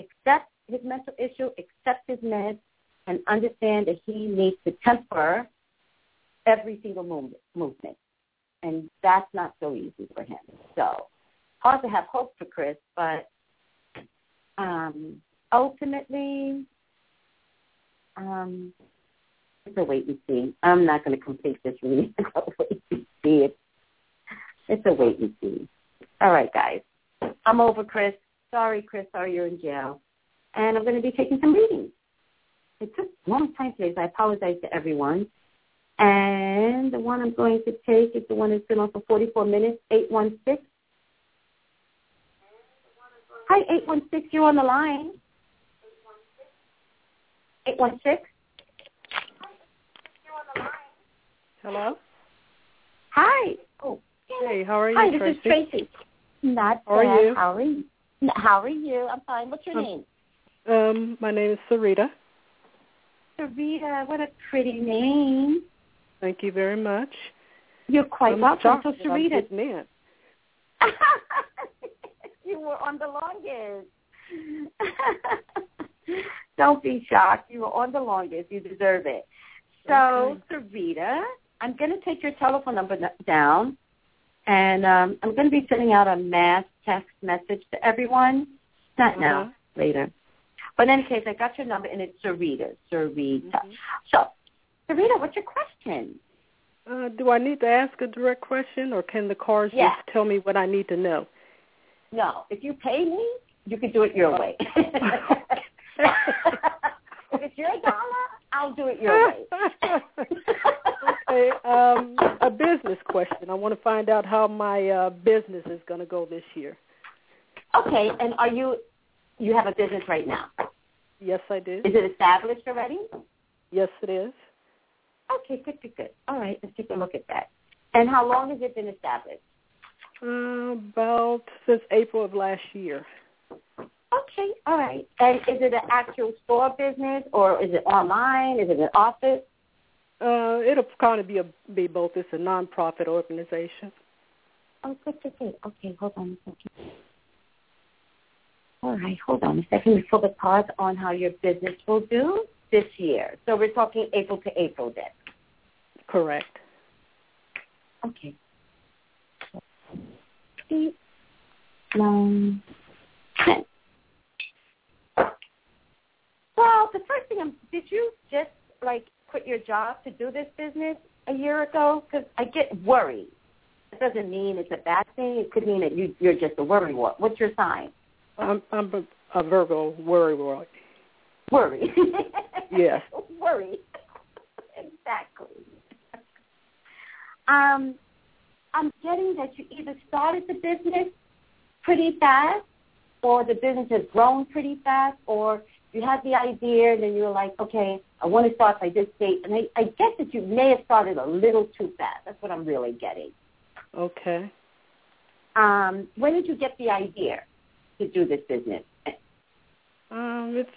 accept his mental issue, accept his meds, and understand that he needs to temper every single movement. movement. And that's not so easy for him. So hard to have hope for Chris, but um, ultimately, um, it's a wait and see. I'm not going to complete this reading. It's wait and see. It's, it's a wait and see. All right, guys. I'm over, Chris. Sorry, Chris. Sorry you're in jail. And I'm going to be taking some readings. It took a long time today, so I apologize to everyone. And the one I'm going to take is the one that's been on for 44 minutes, 816. Hi, 816. You're on the line. 816. Hello? Hi. Oh. Hey, how are you, Hi, this Tracey? is Tracey. Not How are bad. you? How are you? How are you? I'm fine. What's your Um, name? Um, my name is Sarita. Sarita. What a pretty name. Thank you very much. You're quite I'm welcome. So Sarita, you were on the longest. Don't be shocked. You were on the longest. You deserve it. So, Sarita, I'm going to take your telephone number down, and um, I'm going to be sending out a mass text message to everyone. Not now, Uh-huh. later. But in any case, I got your number, and it's Sarita. Sarita. Mhm. So, Sarita, what's your question? Uh, do I need to ask a direct question, or can the cards Yeah. just tell me what I need to know? No, if you pay me, you can do it your way. if it's your dollar, I'll do it your way. okay, um, a business question. I want to find out how my uh, business is going to go this year. okay, and are you you have a business right now? Yes, I do. Is it established already? Yes, it is. Okay, good, good, good. All right, let's take a look at that. And how long has it been established? Uh, about since April of last year. Okay, all right. And is it an actual store business or is it online? Is it an office? Uh, it'll kind of be a be both. It's a nonprofit organization. Oh, good, good, good. Okay, hold on a second. All right, hold on a second before the cards on how your business will do this year. So we're talking April to April then. Correct. Okay. Eight, nine, ten. Well, the first thing I'm, did you just like quit your job to do this business a year ago? Because I get worried. It doesn't mean it's a bad thing. It could mean that you, you're just a worry wart. What's your sign? I'm, I'm a, a Virgo worry wart. Worry. yes. worry. exactly. Um, I'm getting that you either started the business pretty fast or the business has grown pretty fast or you had the idea and then you were like, okay, I want to start by this date. And I, I get that you may have started a little too fast. That's what I'm really getting. Okay. Um, when did you get the idea to do this business? Um, it's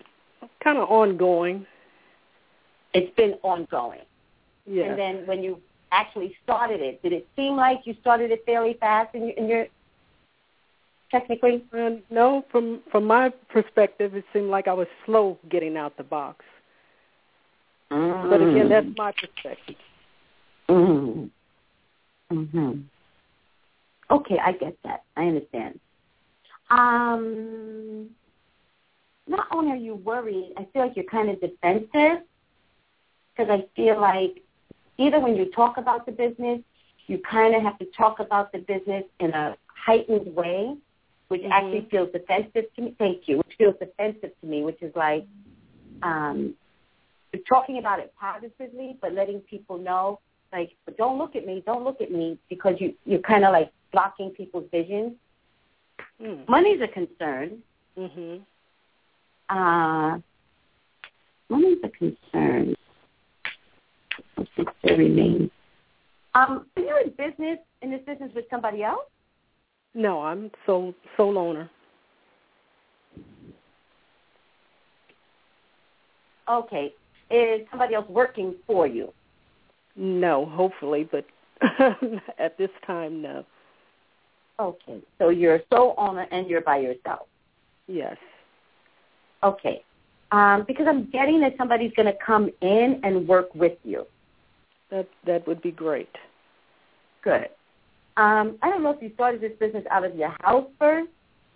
kind of ongoing. It's been ongoing. Yeah. And then when you actually started it, did it seem like you started it fairly fast in your, in your technically? Uh, no, from from my perspective, it seemed like I was slow getting out the box. Mm-hmm. But again, that's my perspective. Mhm. Mhm. Okay, I get that. I understand. Um, not only are you worried, I feel like you're kind of defensive because I feel like either when you talk about the business, you kind of have to talk about the business in a heightened way, which Mhm. actually feels defensive to me. Thank you. Which feels defensive to me, which is like um, talking about it positively, but letting people know, like, don't look at me, don't look at me, because you you're kind of like blocking people's vision. Mm. Money's a concern. Mhm. Uh, money's a concern. It remains. Um, so you're in business in this business with somebody else? No, I'm sole sole owner. Okay. Is somebody else working for you? No, hopefully, but at this time, no. Okay. So you're a sole owner and you're by yourself. Yes. Okay. Um, because I'm getting that somebody's going to come in and work with you. That that would be great. Good. Um, I don't know if you started this business out of your house first,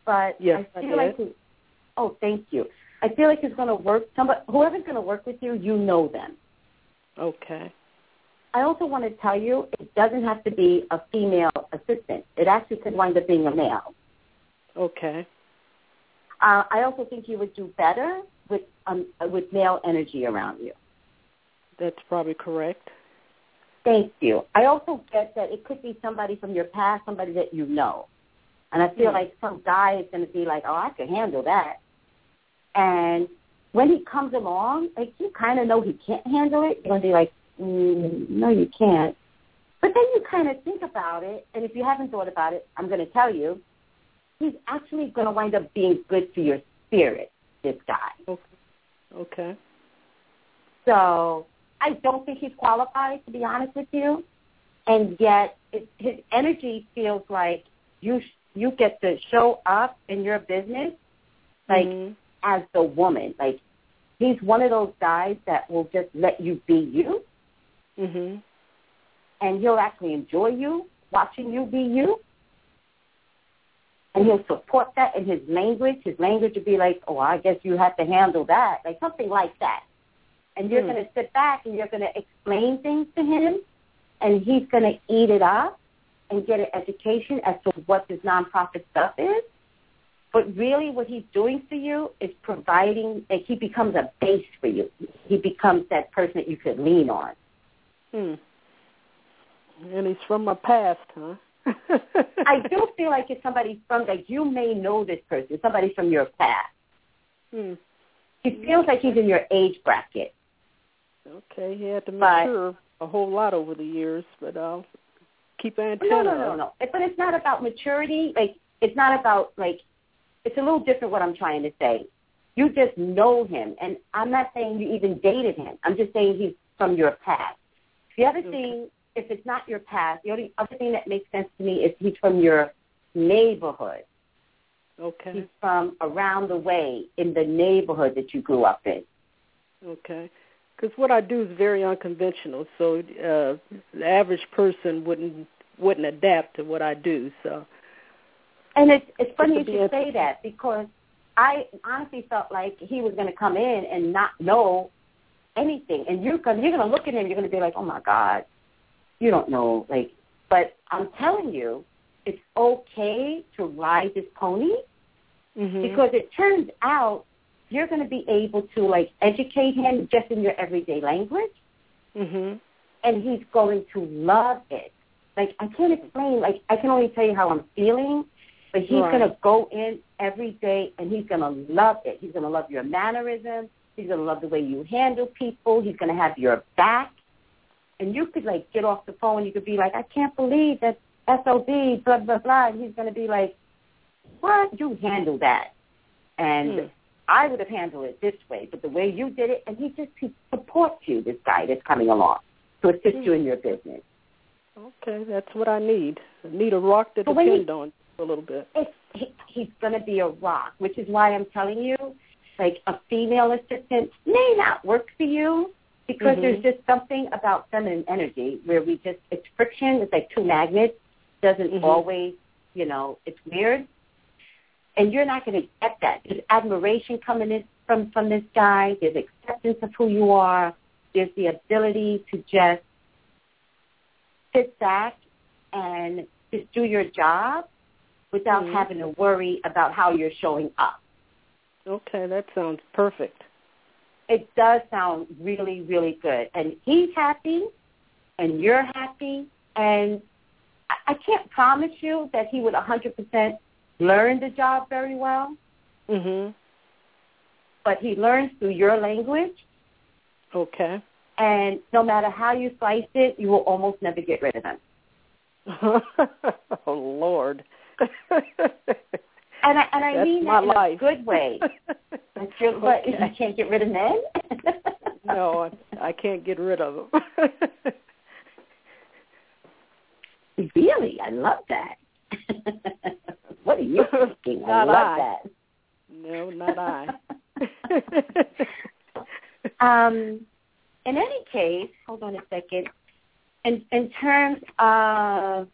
but Yes, I I feel did. like it, oh, thank you. I feel like it's going to work. Somebody, whoever's going to work with you, you know them. Okay. I also want to tell you, it doesn't have to be a female assistant. It actually could wind up being a male. Okay. Uh, I also think you would do better with um, with male energy around you. That's probably correct. Thank you. I also get that it could be somebody from your past, somebody that you know. And I feel Hmm. like some guy is going to be like, oh, I can handle that. And when he comes along, like you kind of know he can't handle it. You're going to be like, mm, no, you can't. But then you kind of think about it, and if you haven't thought about it, I'm going to tell you, he's actually going to wind up being good for your spirit, this guy. Okay. Okay. So I don't think he's qualified, to be honest with you. And yet, it, his energy feels like you you get to show up in your business like Mhm. as the woman. Like he's one of those guys that will just let you be you, Mhm. and he'll actually enjoy you watching you be you. And he'll support that in his language. His language would be like, "Oh, I guess you have to handle that," like something like that. And you're Hmm. going to sit back and you're going to explain things to him, and he's going to eat it up and get an education as to what this nonprofit stuff is. But really, what he's doing for you is providing. Like he becomes a base for you. He becomes that person that you could lean on. Hmm. And he's from my past, huh? I do feel like it's somebody from like you may know this person, somebody from your past. Hmm. He feels like he's in your age bracket. Okay, he had to But- mature a whole lot over the years, but I'll keep an No, antenna. no, no, no. But it's not about maturity. Like it's not about like it's a little different. What I'm trying to say, you just know him, and I'm not saying you even dated him. I'm just saying he's from your past. The other Okay. thing, if it's not your past, the only other thing that makes sense to me is he's from your neighborhood. Okay. He's from around the way in the neighborhood that you grew up in. Okay. Because what I do is very unconventional, so uh, the average person wouldn't wouldn't adapt to what I do. So And it's it's funny you should say that because I honestly felt like he was going to come in and not know anything, and you're gonna you're gonna look at him, you're gonna be like, oh my god, you don't know, like. But I'm telling you, it's okay to ride this pony mm-hmm. because it turns out you're going to be able to like educate him just in your everyday language, Mhm. and he's going to love it. Like I can't explain. Like I can only tell you how I'm feeling, but he's Right. going to go in every day and he's going to love it. He's going to love your mannerisms. He's going to love the way you handle people. He's going to have your back. And you could like get off the phone. You could be like, I can't believe that SOB, blah blah blah. And he's going to be like, What? You handle that. And Hmm. I would have handled it this way, but the way you did it, and he just he supports you. This guy that's coming along to assist you in your business. Okay, that's what I need. I need a rock to But depend on a little bit. it's, he, he's going to be a rock, which is why I'm telling you, like a female assistant may not work for you because Mhm. there's just something about feminine energy where we just it's friction. It's like two magnets. Doesn't Mhm. always, you know, it's weird, and you're not going to get that. There's admiration coming in from from this guy. There's acceptance of who you are. There's the ability to just sit back and just do your job without Mhm. having to worry about how you're showing up. Okay, that sounds perfect. It does sound really, really good. And he's happy, and you're happy, and I, I can't promise you that he would 100% learn the job very well, Mhm. but he learns through your language, Okay. and no matter how you slice it, you will almost never get rid of him. oh Lord. And I, and I That's mean that in life. a good way. That's your, but you can't get rid of men? no, I, I can't get rid of them. Really? I love that. What are you thinking? I Not love I. that. no, not I. um, in any case, hold on a second. In in terms of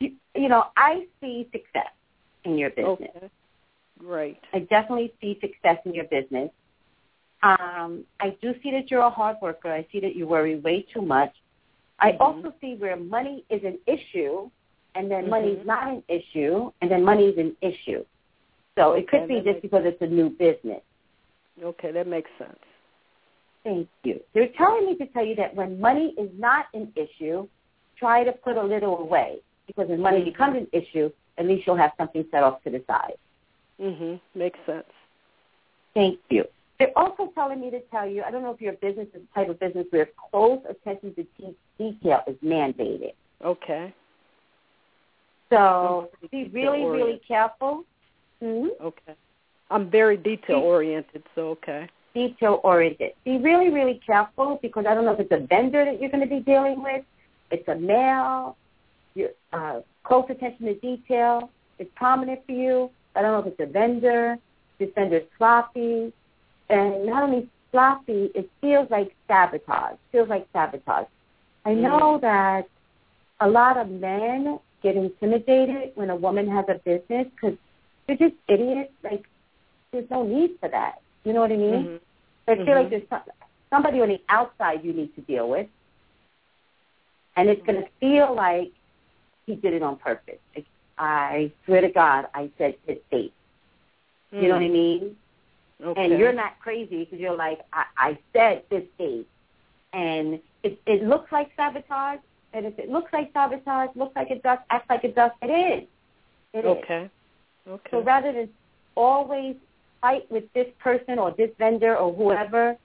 you, you know, I see success in your business. okay. Great. I definitely see success in your business. Um, I do see that you're a hard worker. I see that you worry way too much. I Mhm. also see where money is an issue, and then money's Mhm. not an issue, and then money's an issue. So it could Okay, be just because it's a new business. Okay, that makes sense. Thank you. They're telling me to tell you that when money is not an issue, try to put a little away because when money Mhm. becomes an issue, at least you'll have something set off to the side. Mhm. Makes sense. Thank you. They're also telling me to tell you, I don't know if your business is the type of business where close attention to detail is mandated. Okay. So be really, really careful. hmm Okay. I'm very detail oriented, so okay. Detail oriented. Be really, really careful because I don't know if it's a vendor that you're going to be dealing with. It's a male. You're, uh, close attention to detail is prominent for you. I don't know if it's a vendor. This vendor's sloppy. And not only sloppy, it feels like sabotage. Feels like sabotage. I know that a lot of men get intimidated when a woman has a business because they're just idiots. Like, there's no need for that. You know what I mean? Mhm. I feel Mhm. like there's some, somebody on the outside you need to deal with, and it's going to feel like he did it on purpose. Like, I swear to God, I said this date. You know what I mean? Okay. And you're not crazy because you're like, I, I said this date, and it, it looks like sabotage. And if it looks like sabotage, looks like it does, acts like it does, it is. It is. Okay. Okay. So rather than always fight with this person or this vendor or whoever,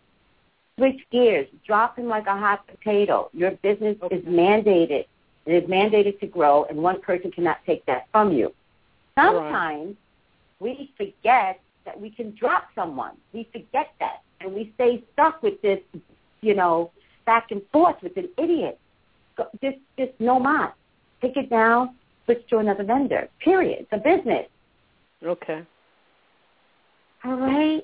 switch gears, drop him like a hot potato. Your business Okay. is mandated. It is mandated to grow, and one person cannot take that from you. Sometimes we forget that we can drop someone. We forget that, and we stay stuck with this, you know, back and forth with an idiot. Just, just no mas. Take it down. Switch to another vendor. Period. It's a business. Okay. All right.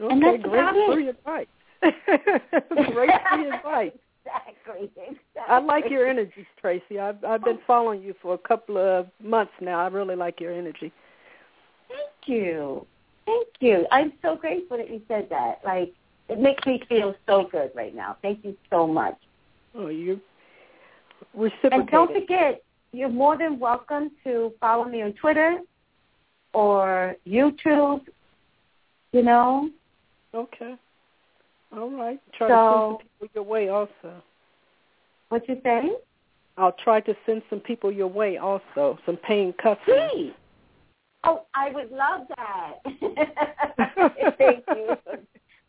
Okay, And that's great about it. free advice. great free advice. Exactly. exactly. I like your energy, Tracey. I've I've been following you for a couple of months now. I really like your energy. Thank you. Thank you. I'm so grateful that you said that. Like, It makes me feel so good right now. Thank you so much. Oh, you reciprocated. And don't forget, you're more than welcome to follow me on Twitter or YouTube. You know. Okay. All right. Try So- to send some people your way also. What you say? I'll try to send some people your way also, some paying customers. Please. Oh, I would love that. Thank you.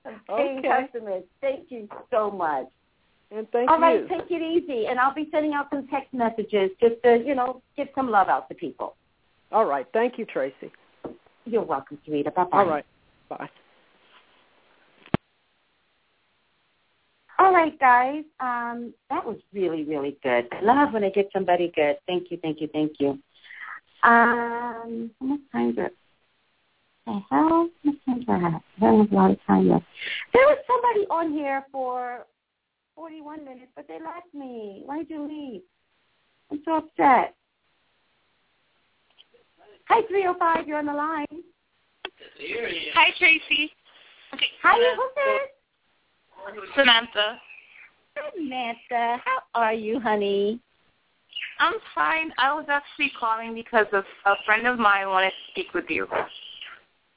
Some Paying Okay. customers. Thank you so much. And thank All you. right, take it easy, and I'll be sending out some text messages just to, you know, give some love out to people. All right. Thank you, Tracey. You're welcome, Sarita. Bye-bye. All right. Bye. All right, guys. Um, that was really, really good. I love when I get somebody good. Thank you, thank you, thank you. Um, how much time do the hell? How much time do I have? I don't have a lot of time left. There was somebody on here for 41 minutes, but they left me. Why did you leave? I'm so upset. Hi, 305. You're on the line. Hi, Tracey. Okay. Hi, who's this? Samantha. Samantha. How are you, honey? I'm fine. I was actually calling because of a friend of mine wanted to speak with you.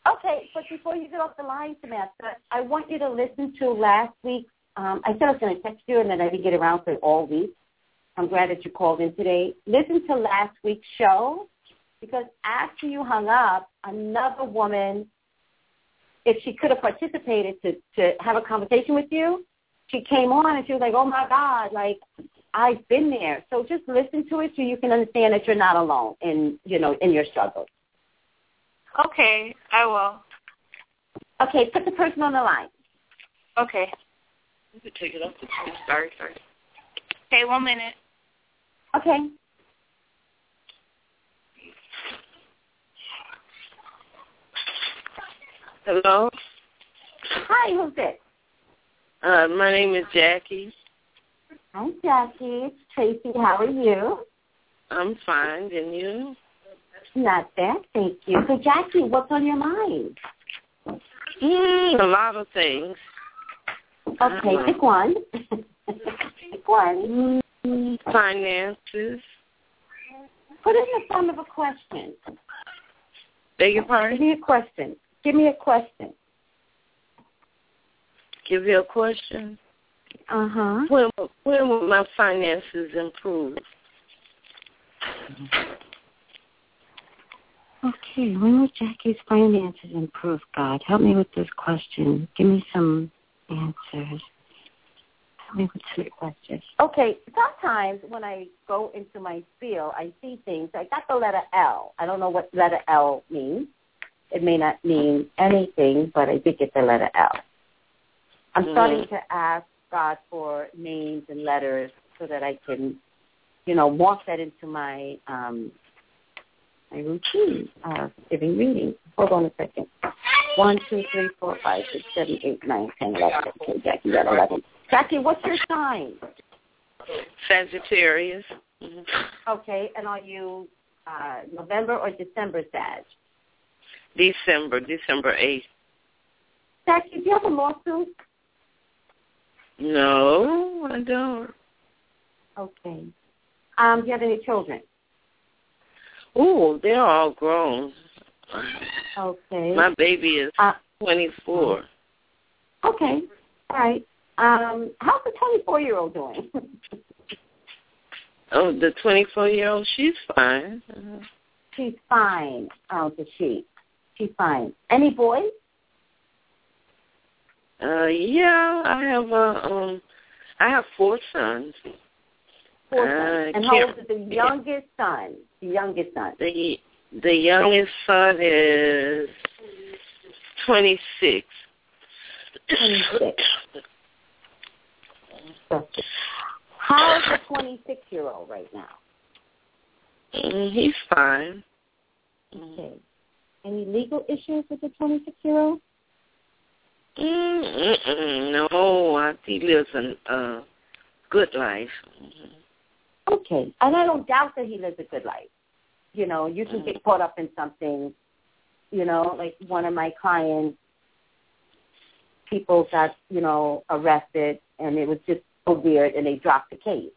Okay, but before you get off the line, Samantha, I want you to listen to last week's. Um, I said I was going to text you, and then I didn't get around to it all week. I'm glad that you called in today. Listen to last week's show because after you hung up, another woman, if she could have participated to to have a conversation with you, she came on and she was like, "Oh my God, like I've been there." So just listen to it so you can understand that you're not alone in you know in your struggles. Okay, I will. Okay, put the person on the line. Okay. You could take it off the Sorry, sorry. Okay, one minute. Okay. Hello. Hi, who's this? Uh, my name is Jackie. Hi, Jackie. It's Tracey. How are you? I'm fine, and you? Not bad, thank you. So, Jackie, what's on your mind? Mm, a lot of things. Okay, Uh-huh. pick one. pick one. Finances. Put it in the form of a question. Beg your Give me a question. Give me a question. Give you a question. Uh huh. When when will my finances improve? Okay, when will Jackie's finances improve, God? Help me with this question. Give me some answers. Help me with this question. Okay, sometimes when I go into my field, I see things. I got the letter L. I don't know what letter L means. It may not mean anything, but I did get the letter L. I'm Mhm. starting to ask God for names and letters so that I can, you know, walk that into my um, my routine of giving readings. Hold on a second. One, two, three, four, five, six, seven, eight, nine, ten, eleven. Okay, Jackie got eleven. Jackie, what's your sign? Sagittarius. Mhm. Okay, and are you uh, November or December Sag? December, December 8th. Jackie, do you have a lawsuit? No, I don't. Okay. Um, do you have any children? Oh, they're all grown. Okay. My baby is Uh, 24. okay. All right. Um, how's the 24 year old doing? Oh, the 24 year old, she's fine. Uh, She's fine. Oh, the she. She's fine. Any boys? Uh, yeah, I have a um, I have four sons. Four Uh, sons. And how old is the youngest son? The youngest son. The the youngest son is 26. 26. How's the 26 year old right now? Mm, He's fine. Okay. Any legal issues with the 26 year old? Mm, mm-mm, no, I he lives a uh, good life. Okay. And I don't doubt that he lives a good life. You know, you can get caught up in something, you know, like one of my clients people got, you know, arrested and it was just so weird and they dropped the case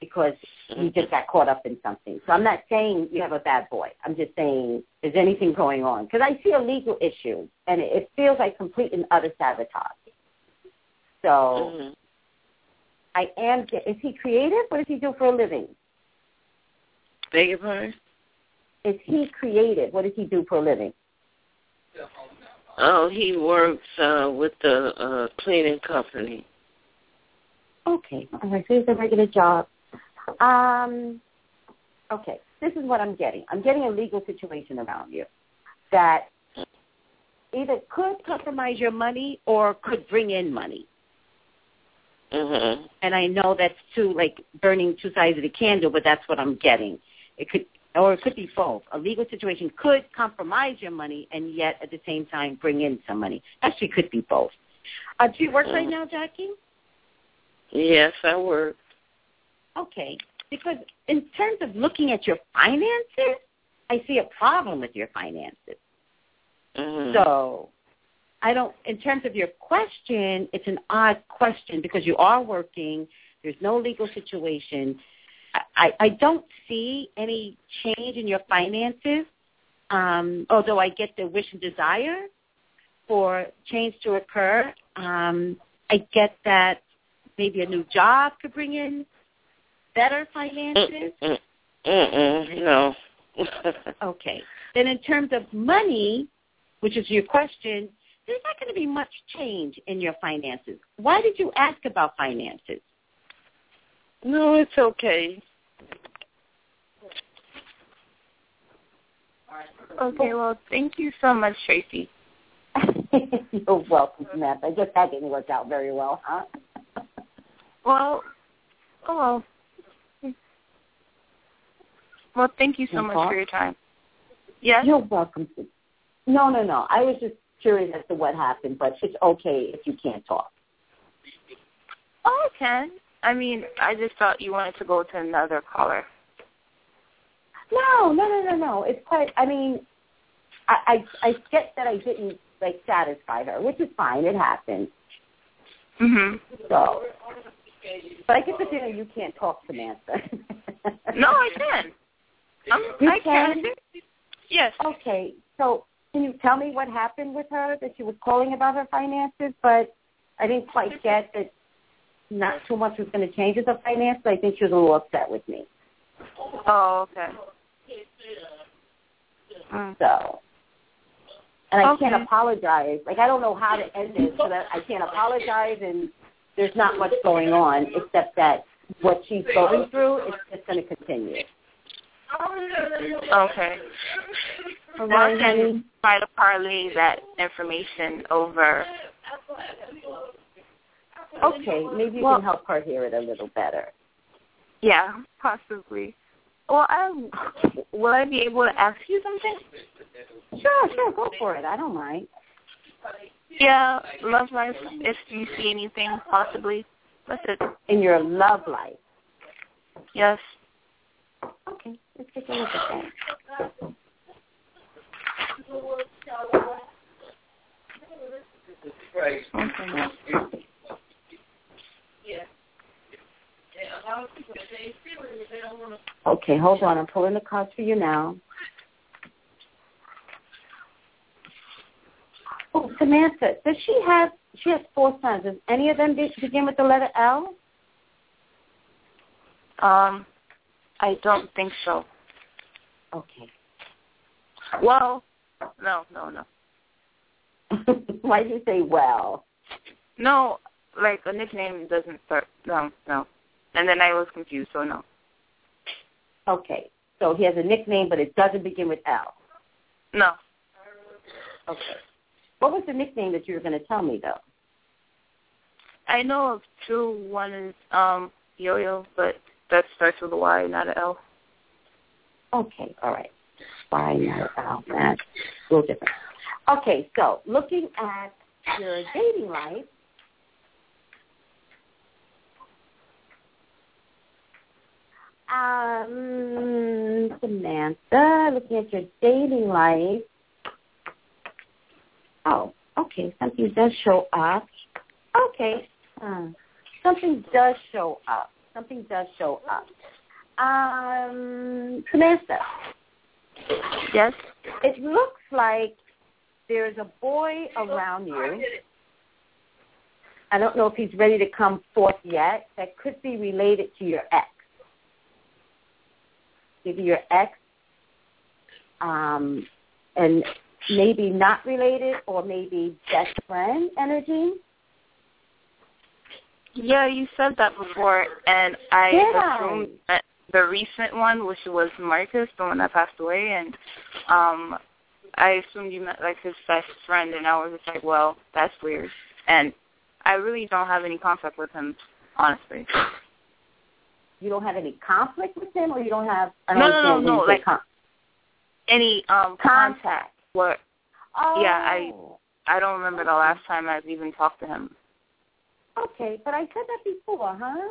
because you just got caught up in something. So I'm not saying you have a bad boy. I'm just saying is anything going on? Because I see a legal issue and it, feels like complete and utter sabotage. So Mhm. I am. Is he creative? What does he do for a living? Beg your pardon? Is he creative? What does he do for a living? Oh, he works uh with the uh cleaning company. Okay. All right. So he's a regular job. Um. Okay. This is what I'm getting. I'm getting a legal situation around you that either could compromise your money or could bring in money. Mm-hmm. And I know that's two like burning two sides of the candle, but that's what I'm getting. It could or it could be both. A legal situation could compromise your money and yet at the same time bring in some money. Actually could be both. Uh, do you work right now, Jackie? Yes, I work. Okay. Because in terms of looking at your finances, I see a problem with your finances. Mhm. So I don't, in terms of your question, it's an odd question because you are working. There's no legal situation. I, I, don't see any change in your finances, um, although I get the wish and desire for change to occur. Um, I get that maybe a new job could bring in better finances. Mm-mm. Mm-mm. No. Okay. Then in terms of money, which is your question, there's not going to be much change in your finances. Why did you ask about finances? no, it's okay. Okay, well, thank you so much, Tracey. You're welcome, Samantha. I guess that didn't work out very well, huh? Well, oh well. Well, thank you so much talk? for your time. Yes? You're welcome. To... No, no, no. I was just curious as to what happened, but it's okay if you can't talk. Oh, I can. I mean, I just thought you wanted to go to another caller. No, no, no, no, no. It's quite. I mean, I I, I get that I didn't like satisfy her, which is fine. It happened. Mhm. So, but I get the feeling you can't talk, to Samantha. No, I can. I'm, You I can. can? Yes. Okay, so can you tell me what happened with her? That she was calling about her finances, but I didn't quite get that. Not too much was going to change with her finances. I think she was a little upset with me. Oh, okay. Mm. So, and I Okay. can't apologize. Like I don't know how to end this, so that I can't apologize, and there's not much going on except that what she's going through is just going to continue. Okay. All Well, I honey. can try to parlay that information over. Okay, maybe you Well- can help her hear it a little better. Yeah, possibly. Well, I will I be able to ask you something? Sure, sure, go for it. I don't mind. Yeah, love life. If you see anything, possibly. That's it. In your love life. Yes. Okay, let's take a look at that. Okay. Okay, hold on. I'm pulling the cards for you now. Oh, Samantha, does she have? She has four sons. Does any of them begin with the letter L? Um, I don't think so. Okay. Well, no, no, no. Why do you say well? No, like a nickname doesn't start. No, no. And then I was confused, so no. Okay, so he has a nickname, but it doesn't begin with L. No. Okay. What was the nickname that you were going to tell me, though? I know of two. One is um Yo-Yo, but that starts with a Y, not an L. Okay, all right. Why not L? That's a little different. Okay, so looking at your dating life, um, Samantha, looking at your dating life. Oh, Okay, something does show up. Okay, hmm. something does show up. Something does show up. Um, Samantha. Yes. It looks like there's a boy around you. I don't know if he's ready to come forth yet. That could be related to your ex. Maybe your ex, um, and maybe not related, or maybe best friend energy. Yeah, you said that before, and I Yeah. assumed that the recent one, which was Marcus, the one that passed away, and um, I assumed you meant like his best friend, and I was just like, well, that's weird, and I really don't have any contact with him, honestly. You don't have any conflict with him, or you don't have. I No, don't no, no, no, like- con- Any um Contact. contact? What? oh. yeah, I- I don't remember the last time I've even talked to him. Okay, but I said that before, huh?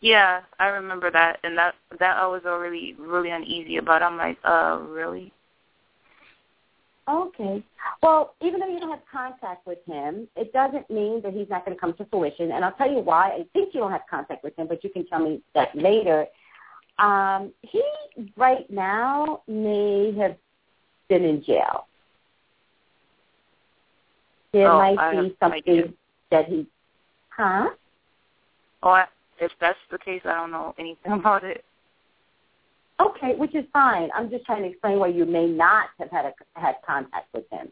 Yeah, I remember that, and that that I was already really uneasy about. I'm like, uh, really? Okay. Well, even though you don't have contact with him, it doesn't mean that he's not going to come to fruition. And I'll tell you why. I think you don't have contact with him, but you can tell me that later. Um, he right now may have been in jail. There Oh, might I be something that he, huh? Oh, I, if that's the case, I don't know anything about it. Okay, which is fine. I'm just trying to explain why you may not have had a, had contact with him.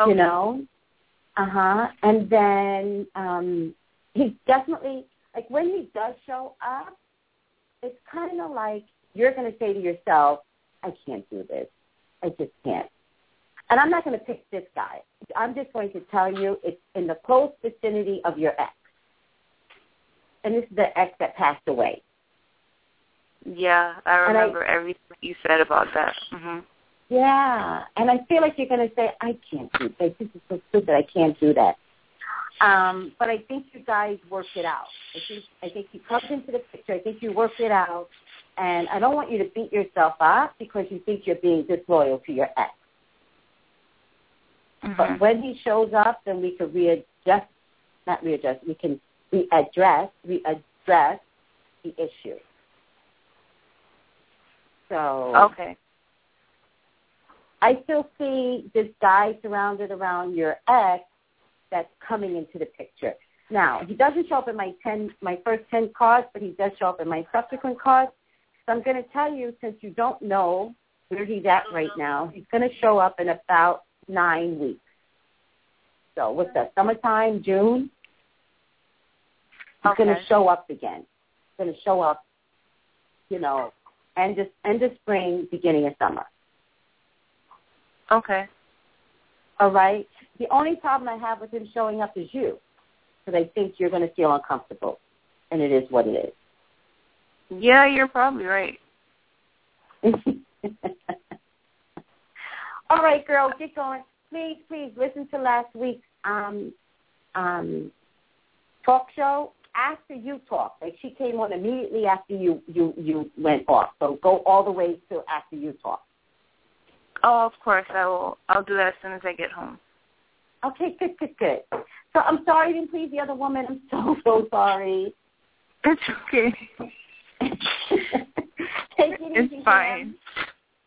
Okay. you know? Uh-huh. And then um he's definitely like when he does show up it's kind of like you're going to say to yourself i can't do this. I just can't. And i'm not going to pick this guy. I'm just going to tell you it's in the close vicinity of your ex. And this is the ex that passed away Yeah, I And I- remember everything you said about that. hmm Yeah, and I feel like you're going to say, I can't do that. This is so stupid. I can't do that. Um, but I think you guys worked it out. I think I think you comes into the picture. I think you worked it out, and I don't want you to beat yourself up because you think you're being disloyal to your ex. Mm-hmm. But when he shows up, then we can readjust, not readjust. We can readdress, readdress the issue. So Okay. I still see this guy surrounded around your ex that's coming into the picture. Now, he doesn't show up in my ten my first ten cards, but he does show up in my subsequent cards. So I'm gonna tell you, since you don't know where he's at right now, he's gonna show up in about nine weeks. So what's that, summertime, June? He's Okay. gonna show up again. He's gonna show up, you know, end of end of spring, beginning of summer. Okay. All right. The only problem I have with him showing up is you, because I think you're going to feel uncomfortable, and it is what it is. Yeah, you're probably right. All right, girl, get going. Please, please listen to last week's um, um, talk show after you talked. Like she came on immediately after you you you went off. So go all the way to after you talked. Oh, of course I will. I'll do that as soon as I get home. Okay, good, good, good. So I'm sorry I didn't please the other woman. I'm so so sorry. It's okay. Take it easy. It's ma'am. fine.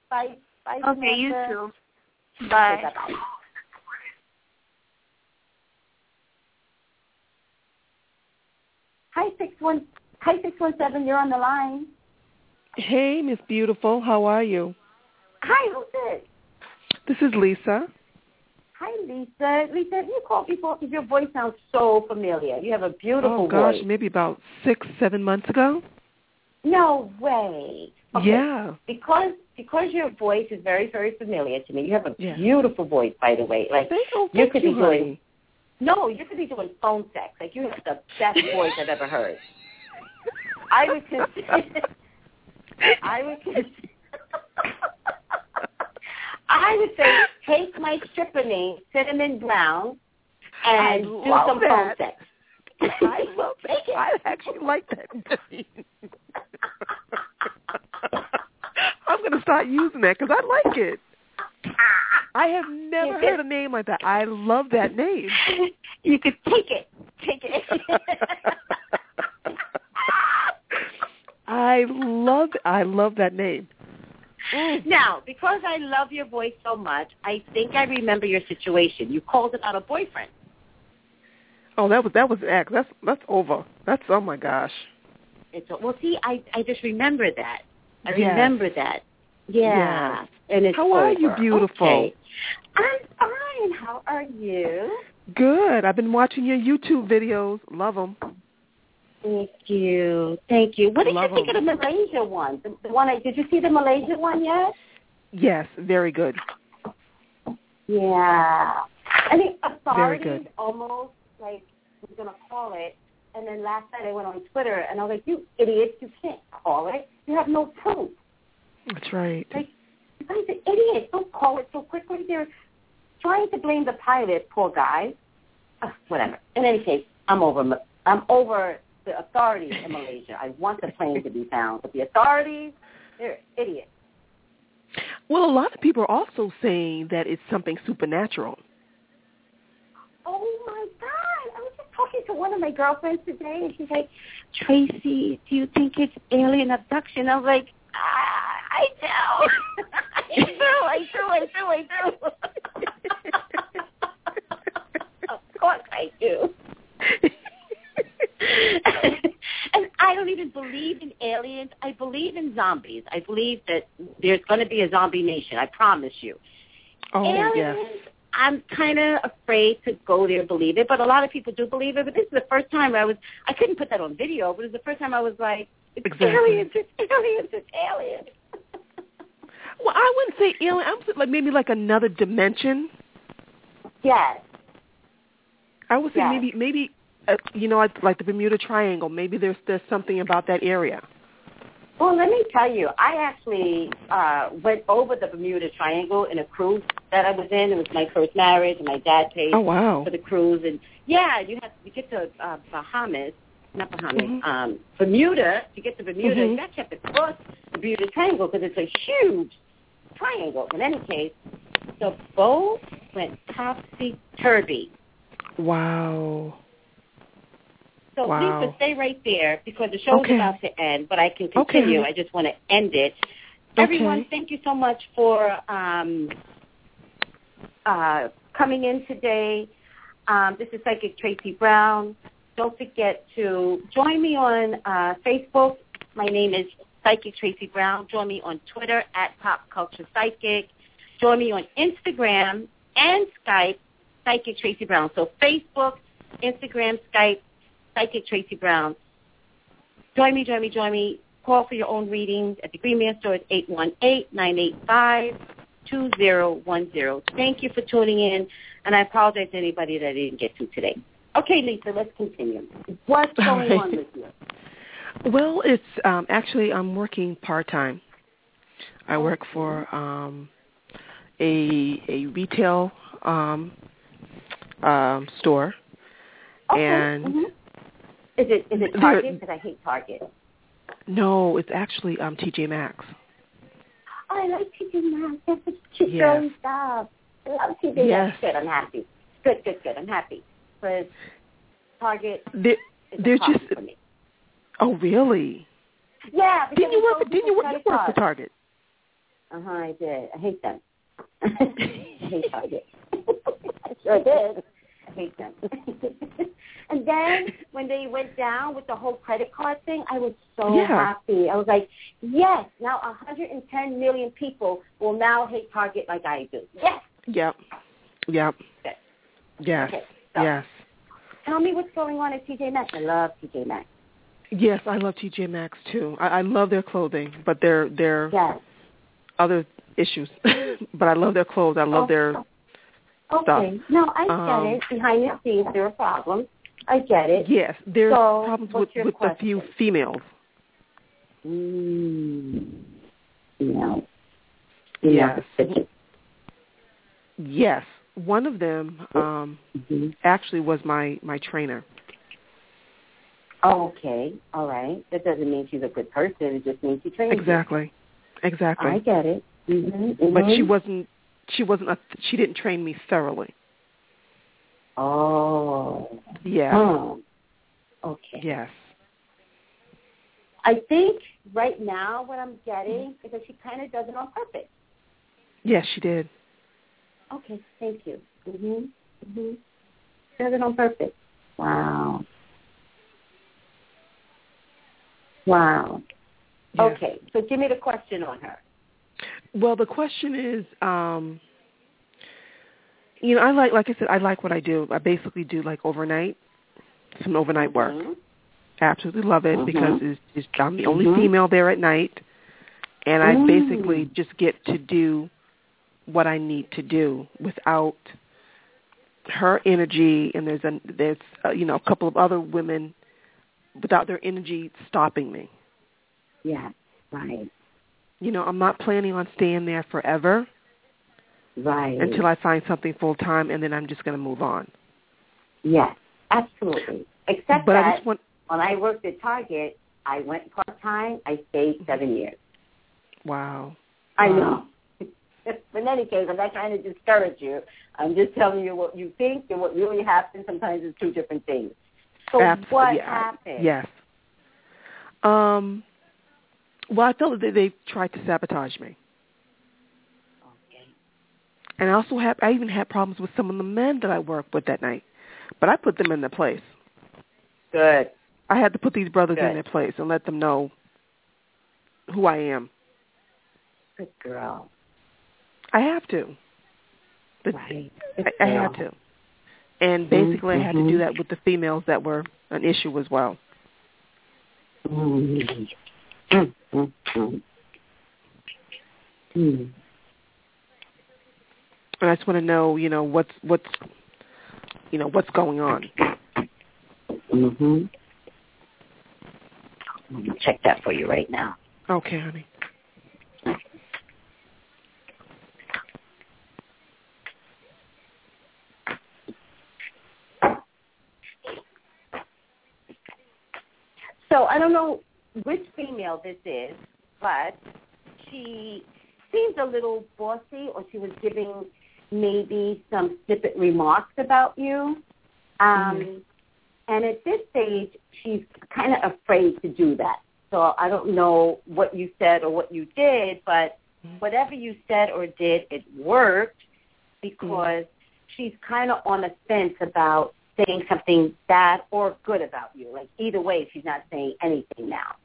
Bye. Bye. Okay, you Samantha. too. Okay, Bye. Hi six one. Hi six one seven. You're on the line. Hey, Miss Beautiful. How are you? Hi, who's this? This is Lisa. Hi, Lisa. Lisa, you called before? Because your voice sounds so familiar. You have a beautiful voice. oh gosh, voice. maybe about six, seven months ago. No way. Okay. Yeah. Because because your voice is very very familiar to me. You have a Yeah. beautiful voice, by the way. Like Thank, you thank could you, be doing. No, you could be doing phone sex. Like you have the best voice I've ever heard. I would consider. I would consider. I would say take my stripper name, Cinnamon Brown, and do some phone sex. I love that. Take it. I actually like that name. I'm gonna start using that because I like it. I have never heard a name like that. I love that name. You could take it. Take it. I love I love that name. Mm. now, because I love your voice so much, I think I remember your situation. You called about a boyfriend. Oh, that was that was X. That's that's over. That's oh my gosh. It's well, see, I I just remember that. I Yes. remember that. Yeah, Yes. and it's How are you, beautiful? Okay. I'm fine. How are you? Good. I've been watching your YouTube videos. Love them. Thank you. Thank you. What did Love you think 'em. of the Malaysia one? The, the one I did you see the Malaysia one yet? Yes, very good. Yeah. I think authorities almost like was gonna call it and then last night I went on Twitter and I was like, You idiots, you can't call it. You have no proof. That's right. Like guys are idiots. Don't call it so quickly. They're trying to blame the pilot, poor guy. Ugh, whatever. In any case, I'm over I'm over the authorities in Malaysia. I want the plane to be found. But the authorities, they're idiots. Well, a lot of people are also saying that it's something supernatural. Oh my God! I was just talking to one of my girlfriends today, and she's like, "Tracey, do you think it's alien abduction?" I was like, ah, "I do, I do, I do, I do, I do." of course, I do. and I don't even believe in aliens. I believe in zombies. I believe that there's going to be a zombie nation. I promise you. Oh aliens, yes. I'm kind of afraid to go there, believe it, but a lot of people do believe it. But this is the first time I was, I couldn't put that on video, but it was the first time I was like, it's Exactly. aliens, it's aliens, it's aliens. Well, I wouldn't say alien. I would say like maybe like another dimension. yes. I would say Yes. maybe maybe uh, you know like, like the Bermuda Triangle. Maybe there's there's something about that area. Well, let me tell you, I actually uh went over the Bermuda Triangle in a cruise that I was in. It was my first marriage, and my dad paid Oh wow. for the cruise. And yeah, you have to get to uh, Bahamas, not Bahamas, Mhm. um, Bermuda. To get to Bermuda, Mhm. you actually have to cross the Bermuda Triangle because it's a huge triangle. In any case, the boat went topsy turvy. Wow. So Wow. Lisa, stay right there because the show's Okay. about to end, but I can Okay. continue. I just want to end it. Everyone, thank you so much for um, uh, coming in today. Um, this is Psychic Tracey Brown. Don't forget to join me on uh, Facebook. My name is Psychic Tracey Brown. Join me on Twitter at Pop Culture Psychic. Join me on Instagram and Skype, Psychic Tracey Brown. So Facebook, Instagram, Skype, Psychic Tracey Brown. Join me, join me, join me. Call for your own readings at the Green Man Store at 818-985-2010. Thank you for tuning in, and I apologize to anybody that I didn't get to today. Okay, Lisa, let's continue. What's going right. on with you? Well, it's um actually I'm working part time. I work for um a a retail um um store Okay. and mhm. Is it is it Target? Because I hate Target. no, it's actually um TJ Maxx. Oh, I like TJ Maxx. That's such cute Yes. stuff. I love TJ Yes. Maxx. Good, I'm happy. Good, good, good. I'm happy. But Target They're just- for me. oh really? Yeah, because Didn't you work for, didn't you work, you work for. Target? Uh-huh, I did. I hate them. I hate Target. I sure did. I hate them. and then when they went down with the whole credit card thing, I was so Yeah. happy. I was like, yes, now 110 million people will now hate Target like I do. Yes. Yep. Yep. Okay. Yes. Okay, so- Yes. Tell me what's going on at TJ Maxx. I love TJ Maxx. Yes, I love TJ Maxx too. I, I love their clothing, but their their Yes. other issues. but I love their clothes. I love Oh, their Okay. stuff. No, I get Um, it. Behind the scenes, there are problems. I get it. yes. There's So, problems with with a few females. Mm. No. Yes. Yes. One of them um Mhm. actually was my my trainer. Okay. All right. That doesn't mean she's a good person. It just means she trains you. Exactly. Exactly. I get it. Mm-hmm. But she wasn't she wasn't a, she didn't train me thoroughly. Oh. Yeah. Okay. Yes. I think right now what I'm getting is that she kind of does it on purpose. Yes, she did. Okay, thank you. Mhm. Mhm. Does it on purpose. Wow. Wow. Yes. Okay, so give me the question on her. Well, the question is, um, you know, I like, like I said, I like what I do. I basically do like overnight, some overnight work. Mhm. Absolutely love it Mhm. because it's, it's, I'm the only Mhm. female there at night, and I Mm. basically just get to do what I need to do without her energy. And there's a there's uh, you know a couple of other women without their energy stopping me. Yeah. Right. You know, I'm not planning on staying there forever Right. until I find something full time, and then I'm just going to move on. Yes, absolutely. Except but I that just want when I worked at Target, I went part time. I stayed seven years. wow. I Wow. know. But in any case, I'm not trying to discourage you. I'm just telling you what you think and what really happens. Sometimes is two different things. So Absolutely. what yeah. happened? Yes. Um. Well, I felt that they tried to sabotage me, Okay. and I also have I even had problems with some of the men that I worked with that night, but I put them in their place. Good. I had to put these brothers in their place and let them know who I am. Good girl. I have to. But Right. I, I had to. And basically, I had to do Mhm. that with the females that were an issue as well. Mm. Mm, mm, mm. Mm. And I just want to know, you know, what's what's, you know, what's going on. Mhm. Check that for you right now. Okay, honey. So I don't know which female this is, but she seems a little bossy, or she was giving maybe some snippet remarks about you. Um, Mhm. And at this stage, she's kind of afraid to do that. So I don't know what you said or what you did, but Mhm. whatever you said or did, it worked because she's kind of on the fence about saying something bad or good about you. Like either way, she's not saying anything now.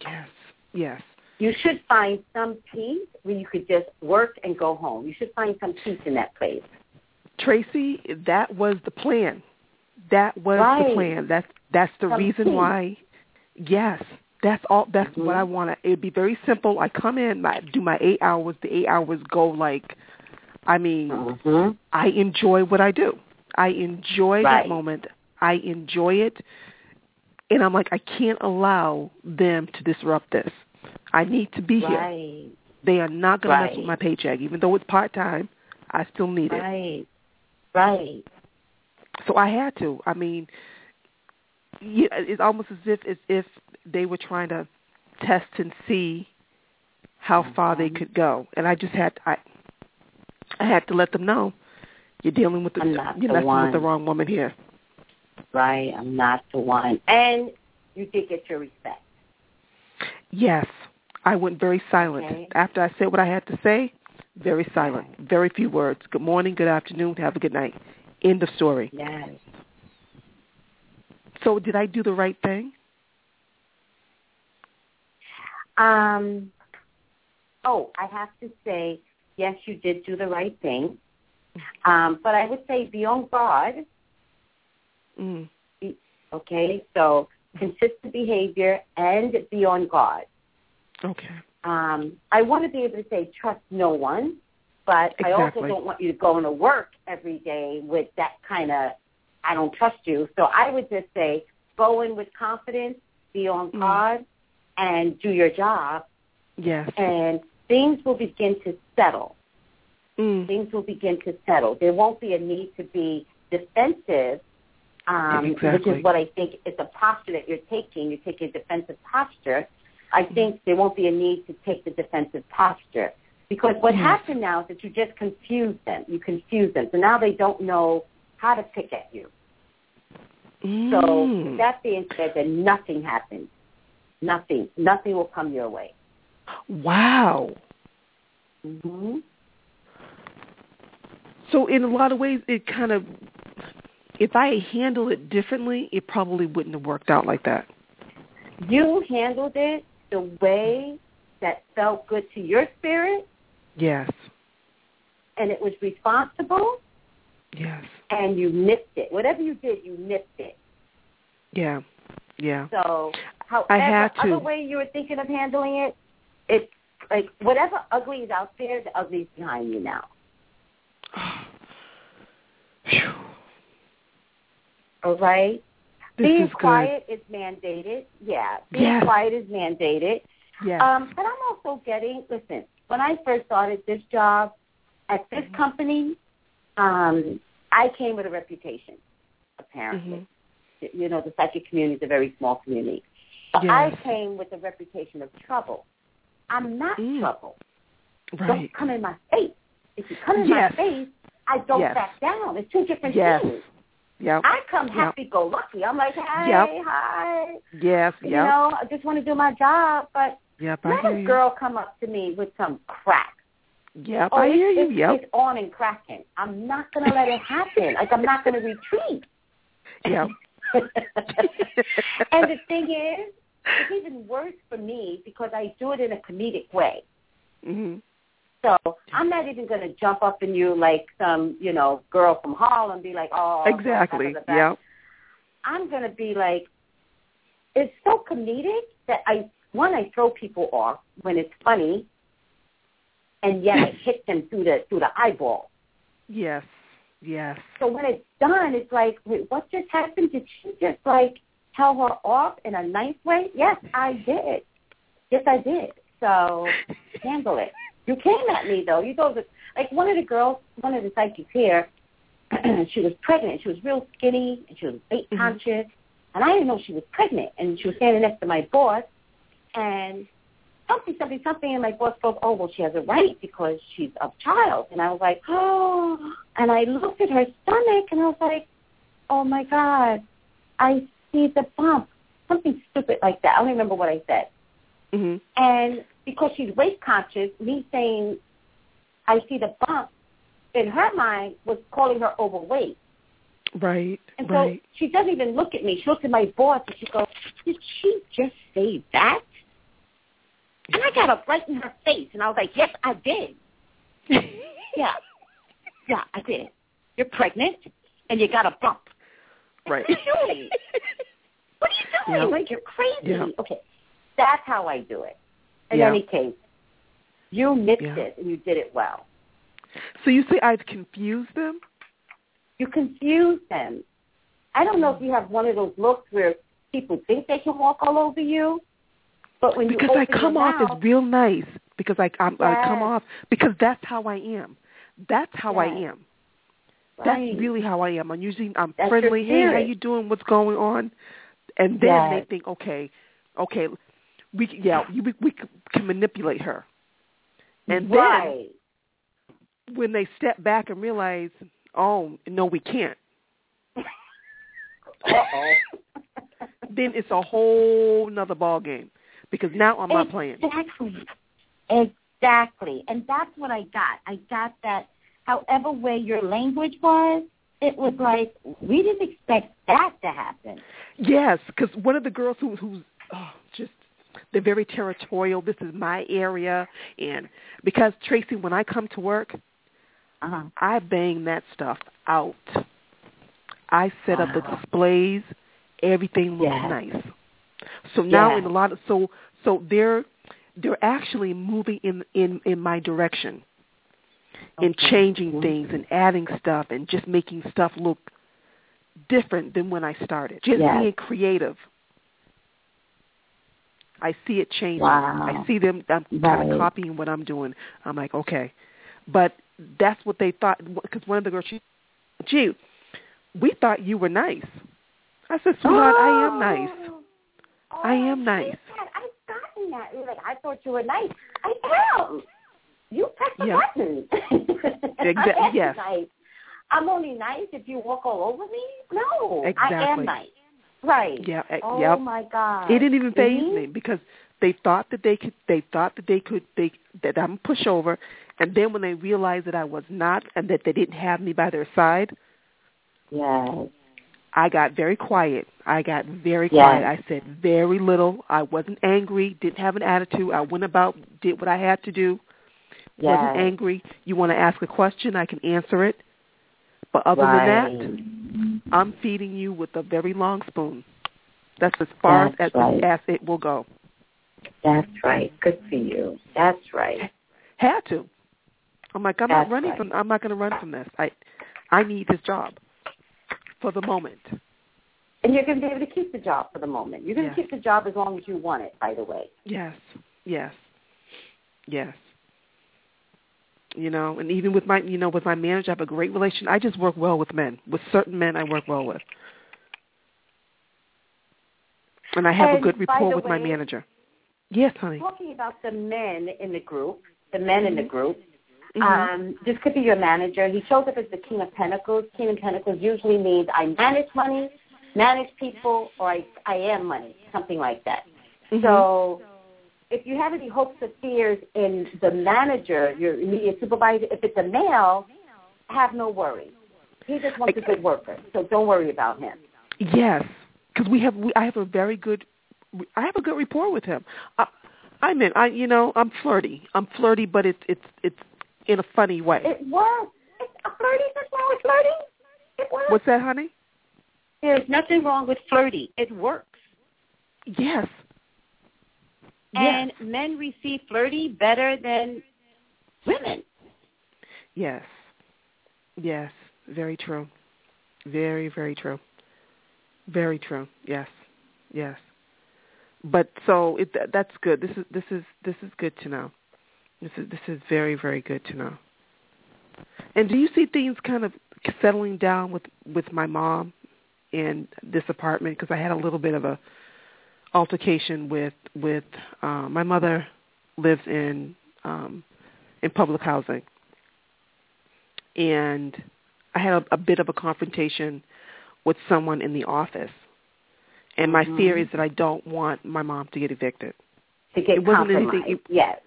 Yes. Yes. You should find some peace where you could just work and go home. You should find some peace in that place. Tracey, that was the plan. That was Right. the plan. That's that's the Some reason peace. why. Yes, that's all. That's Mhm. what I want. to It'd be very simple. I come in, I do my eight hours. The eight hours go like, I mean, Mm-hmm. I enjoy what I do. I enjoy Right. that moment. I enjoy it, and I'm like, I can't allow them to disrupt this. I need to be here. They are not going to mess with my paycheck, even though it's part time. I still need it. Right. Right. So I had to. I mean, yeah, it's almost as if as if they were trying to test and see how far they mm-hmm. could go, and I just had I I had to let them know you're dealing with the I'm not you're the messing with the wrong woman here. Right. I'm not the one. And you did get your respect. Yes, I went very silent Okay. after I said what I had to say. Very silent, very few words. Good morning, good afternoon, have a good night. End of story. Yes. So did I do the right thing? Um, oh, I have to say, yes, you did do the right thing. Um, but I would say be on guard. Mm. Okay, so consistent behavior and be on guard. Okay. Um, I want to be able to say trust no one, but I also don't want you to go into work every day with that kind of I don't trust you. So I would just say go in with confidence, be on Mm. guard, and do your job, Yes. and things will begin to settle. Mm. Things will begin to settle. There won't be a need to be defensive, um, which is what I think is a posture that you're taking. You're taking a defensive posture. I think there won't be a need to take the defensive posture. Because what Yes. happened now is that you just confuse them. You confuse them. So now they don't know how to pick at you. So Mm. with that being said, then nothing happens. Nothing. Nothing will come your way. wow. hmm So in a lot of ways, it kind of, if I handled it differently, it probably wouldn't have worked out like that. You handled it the way that felt good to your spirit, Yes. and it was responsible, Yes. and you nipped it. Whatever you did, you nipped it. Yeah. Yeah. So, however, I had to. other way you were thinking of handling it, it's like whatever ugly is out there, the ugly is behind you now. Phew. All right. This Being is good. quiet is mandated. Yeah, being Yes. quiet is mandated. Yes. Um, but I'm also getting. Listen, when I first started this job at this Mm-hmm. company, um, I came with a reputation. Apparently, Mhm. you know, the psychic community is a very small community. But I came with a reputation of trouble. I'm not Mm. trouble. Right. Don't come in my face. If you come in Yes. my face, I don't Yes. back down. It's two different Yes. things. Yep. I come Yep. happy go lucky. I'm like, hey, Yep. hi. Yes. You know, I just want to do my job. But Yep. Let a you. girl come up to me with some crack. Yep. Oh, I hear you. it's, Yep. it's on and cracking. I'm not going to let it happen. like, I'm not going to retreat. Yep. and the thing is, it's even worse for me because I do it in a comedic way. hmm So I'm not even going to jump up in you like some, you know, girl from Harlem, be like, oh, Exactly. Yep. I'm going to be like, it's so comedic that I, one, I throw people off when it's funny, and yet it hits them through the through the eyeball. Yes. Yes. So when it's done, it's like, wait, what just happened? Did she just like tell her off in a nice way? Yes, I did. Yes, I did. So handle it. You came at me though. You go to like one of the girls, one of the psychics here. she was pregnant. She was real skinny and she was weight Mhm. conscious, and I didn't know she was pregnant. And she was standing next to my boss, and something, something, something, and my boss goes, "Oh, well, she has a right because she's a child." And I was like, "Oh," and I looked at her stomach, and I was like, "Oh my God, I see the bump." Something stupid like that. I don't remember what I said. hmm And because she's weight conscious, me saying I see the bump in her mind was calling her overweight. Right. And so right. she doesn't even look at me. She looks at my boss and she goes, Did she just say that? And I got up right in her face and I was like, Yes, I did. Yeah. Yeah, I did. You're pregnant and you got a bump. right. What are you doing? What are you doing? Like you're crazy. Okay. That's how I do it. In Yeah. any case, you nipped Yeah. it and you did it well. So you say I've confused them? You confuse them. I don't know if you have one of those looks where people think they can walk all over you, but when Because you I come off mouth, as real nice. Because I I'm, I come off because that's how I am. That's how I Yes. am. right. That's really how I am. I'm usually I'm That's friendly. Hey, how you doing? What's going on? And then Yes. they think, okay, okay, we yeah, we we can manipulate her. And right. then when they step back and realize, oh no, we can't. Uh-oh. Then it's a whole nother ball game because now I'm not playing. Exactly. Exactly. And that's what I got. I got that however way your language was, it was like, we didn't expect that to happen. Yes, because one of the girls who who's oh, just they're very territorial. This is my area, and because Tracey, when I come to work, Uh-huh. I bang that stuff out. I set up the displays. Everything looks Yes. nice. So now Yes. in a lot of so so they're they're actually moving in in in my direction and Okay. changing Mhm. things and adding stuff and just making stuff look different than when I started. Just Yes. being creative. I see it changing. Wow. I see them. I'm kind of copying what I'm doing. I'm like, okay, but that's what they thought. Because one of the girls, she, gee, we thought you were nice. I said, sweetheart, I am nice. Oh. I am Oh, nice. said, I've gotten that. You're like, I thought you were nice. I am. You press the Yeah. button. Exa- I am yes. nice. I'm only nice if you walk all over me. No, I am nice. Right. Yeah, uh, Oh yep. my God. It didn't even phase See? me because they thought that they could. They thought that they could. They that I'm pushover, and then when they realized that I was not, and that they didn't have me by their side, Yes. I got very quiet. I got very Yes. quiet. I said very little. I wasn't angry. Didn't have an attitude. I went about, did what I had to do. Yes. Wasn't angry. You want to ask a question, I can answer it. But other right. than that, I'm feeding you with a very long spoon. That's as far That's as, right. as it will go. That's right. Good for you. That's right. Had to. I'm like, I'm That's not running right. from. I'm not going to run from this. I, I need this job for the moment. And you're going to be able to keep the job for the moment. You're going Yes. to keep the job as long as you want it, by the way. Yes, yes, yes. You know, and even with my, you know, with my manager, I have a great relation. I just work well with men. With certain men, I work well with, and I have a good rapport with my manager. Yes, honey. Talking about the men in the group, the men in the group, Mhm. um, this could be your manager. He shows up as the King of Pentacles. King of Pentacles usually means I manage money, manage people, or I, I am money, something like that. Mhm. So if you have any hopes or fears in the manager, your immediate supervisor, if it's a male, have no worry. He just wants a good worker, so don't worry about him. Yes, because we have. We, I have a very good. I have a good rapport with him. I, I mean, I you know, I'm flirty. I'm flirty, but it's it's it's in a funny way. It works. It's a flirty. What's wrong with flirty? It works. What's that, honey? There's nothing wrong with flirty. It works. Yes. And men receive flirty better than women. Yes. Yes. Very true. Very, very true. Very true. Yes. Yes. But so it that's good. This is this is this is good to know. This is this is very very good to know. And do you see things kind of settling down with with my mom in this apartment because I had a little bit of a altercation with with uh, my mother lives in um in public housing and I had a, a bit of a confrontation with someone in the office. And my Mhm. fear is that I don't want my mom to get evicted. To get It wasn't anything- it- yes.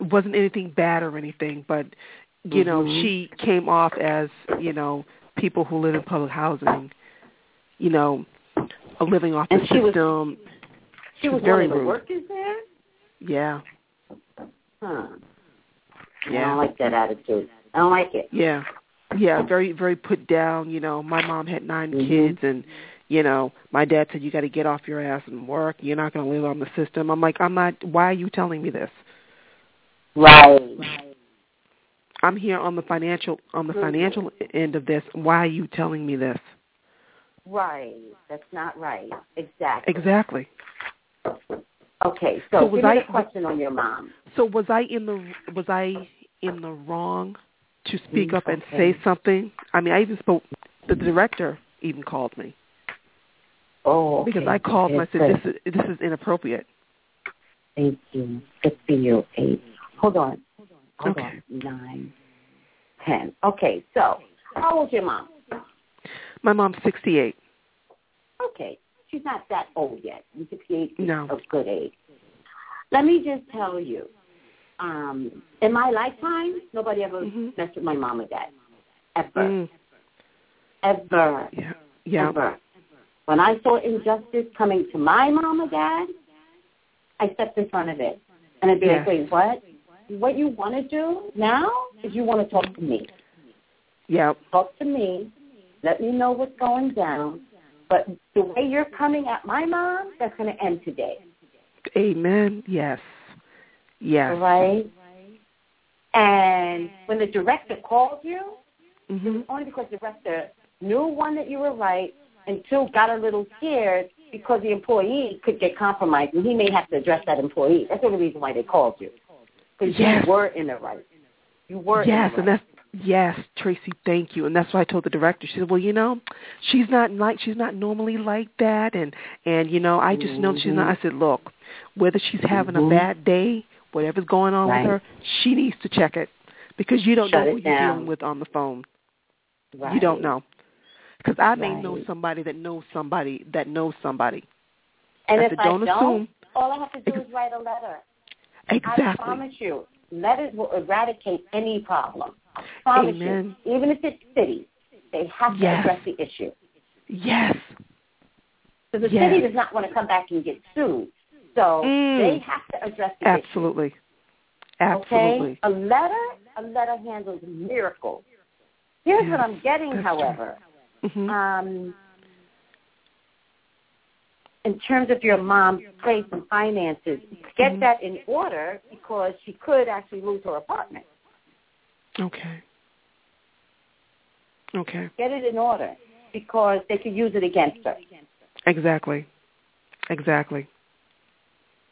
It wasn't anything bad or anything, but you know, Mhm. she came off as, you know, people who live in public housing, you know, living off the And was- system. She was very one of the rude. workers there? Yeah. Huh. Yeah. I don't like that attitude. I don't like it. Yeah. Yeah, very very put down, you know. My mom had 9 Mhm. kids and you know, my dad said you got to get off your ass and work. You're not going to live on the system. I'm like, I'm not why are you telling me this? Right. I'm here on the financial on the Mhm. financial end of this. Why are you telling me this? Right. That's not right. Exactly. Exactly. Okay, so, So was I- question on your mom. So was I in the was I in the wrong to speak up and okay. say something? I mean, I even spoke. The director even called me Oh, because. I called and I said this is this is inappropriate. Thank you. Good for you. Eight. Hold on. Hold Okay. on. Nine. Ten. Okay, so how old's your mom? My mom's 68. Okay. She's not that old yet. 68 is No. a good age. Let me just tell you, um, in my lifetime, nobody ever Mhm. messed with my mom or dad. Ever. Mm, Ever. yeah. Yeah. Ever. When I saw injustice coming to my mom or dad, I stepped in front of it. And I'd be Yes. like, wait, what? What you want to do now is you want to talk to me. Yeah. Talk to me. Let me know what's going down. But the way you're coming at my mom, that's going to end today. Amen. Yes. Yes. Right? And when the director called you, Mhm. only because the director knew one that you were right and two got a little scared because the employee could get compromised and he may have to address that employee. That's the only reason why they called you. Because Yes. you were in the right. You were Yes, in the and that's yes, Tracey. Thank you. And that's why I told the director. She said, "Well, you know, she's not like she's not normally like that, and and you know, I just know she's not." I said, "Look, whether she's having Mhm. a bad day, whatever's going on Right. with her, she needs to check it because you don't Shut know who you're dealing with on the phone. Right. You don't know. Because I may know somebody that knows somebody that knows somebody. And I if said, I don't don't, assume. all I have to do Ex- is write a letter. Exactly. I promise you, letters will eradicate any problem. I promise Amen. you. Even if it's city, they have to Yes. address the issue. Yes. So the Yes. city does not want to come back and get sued. So Mm. they have to address the issue. Absolutely. Absolutely. Okay? A letter, a letter handles miracles. Here's Yes, what I'm getting, that's however. hmm Um, in terms of your mom's place and finances, get Mhm. that in order because she could actually lose her apartment. Okay. Okay. Get it in order because they could use it against her. Exactly. Exactly.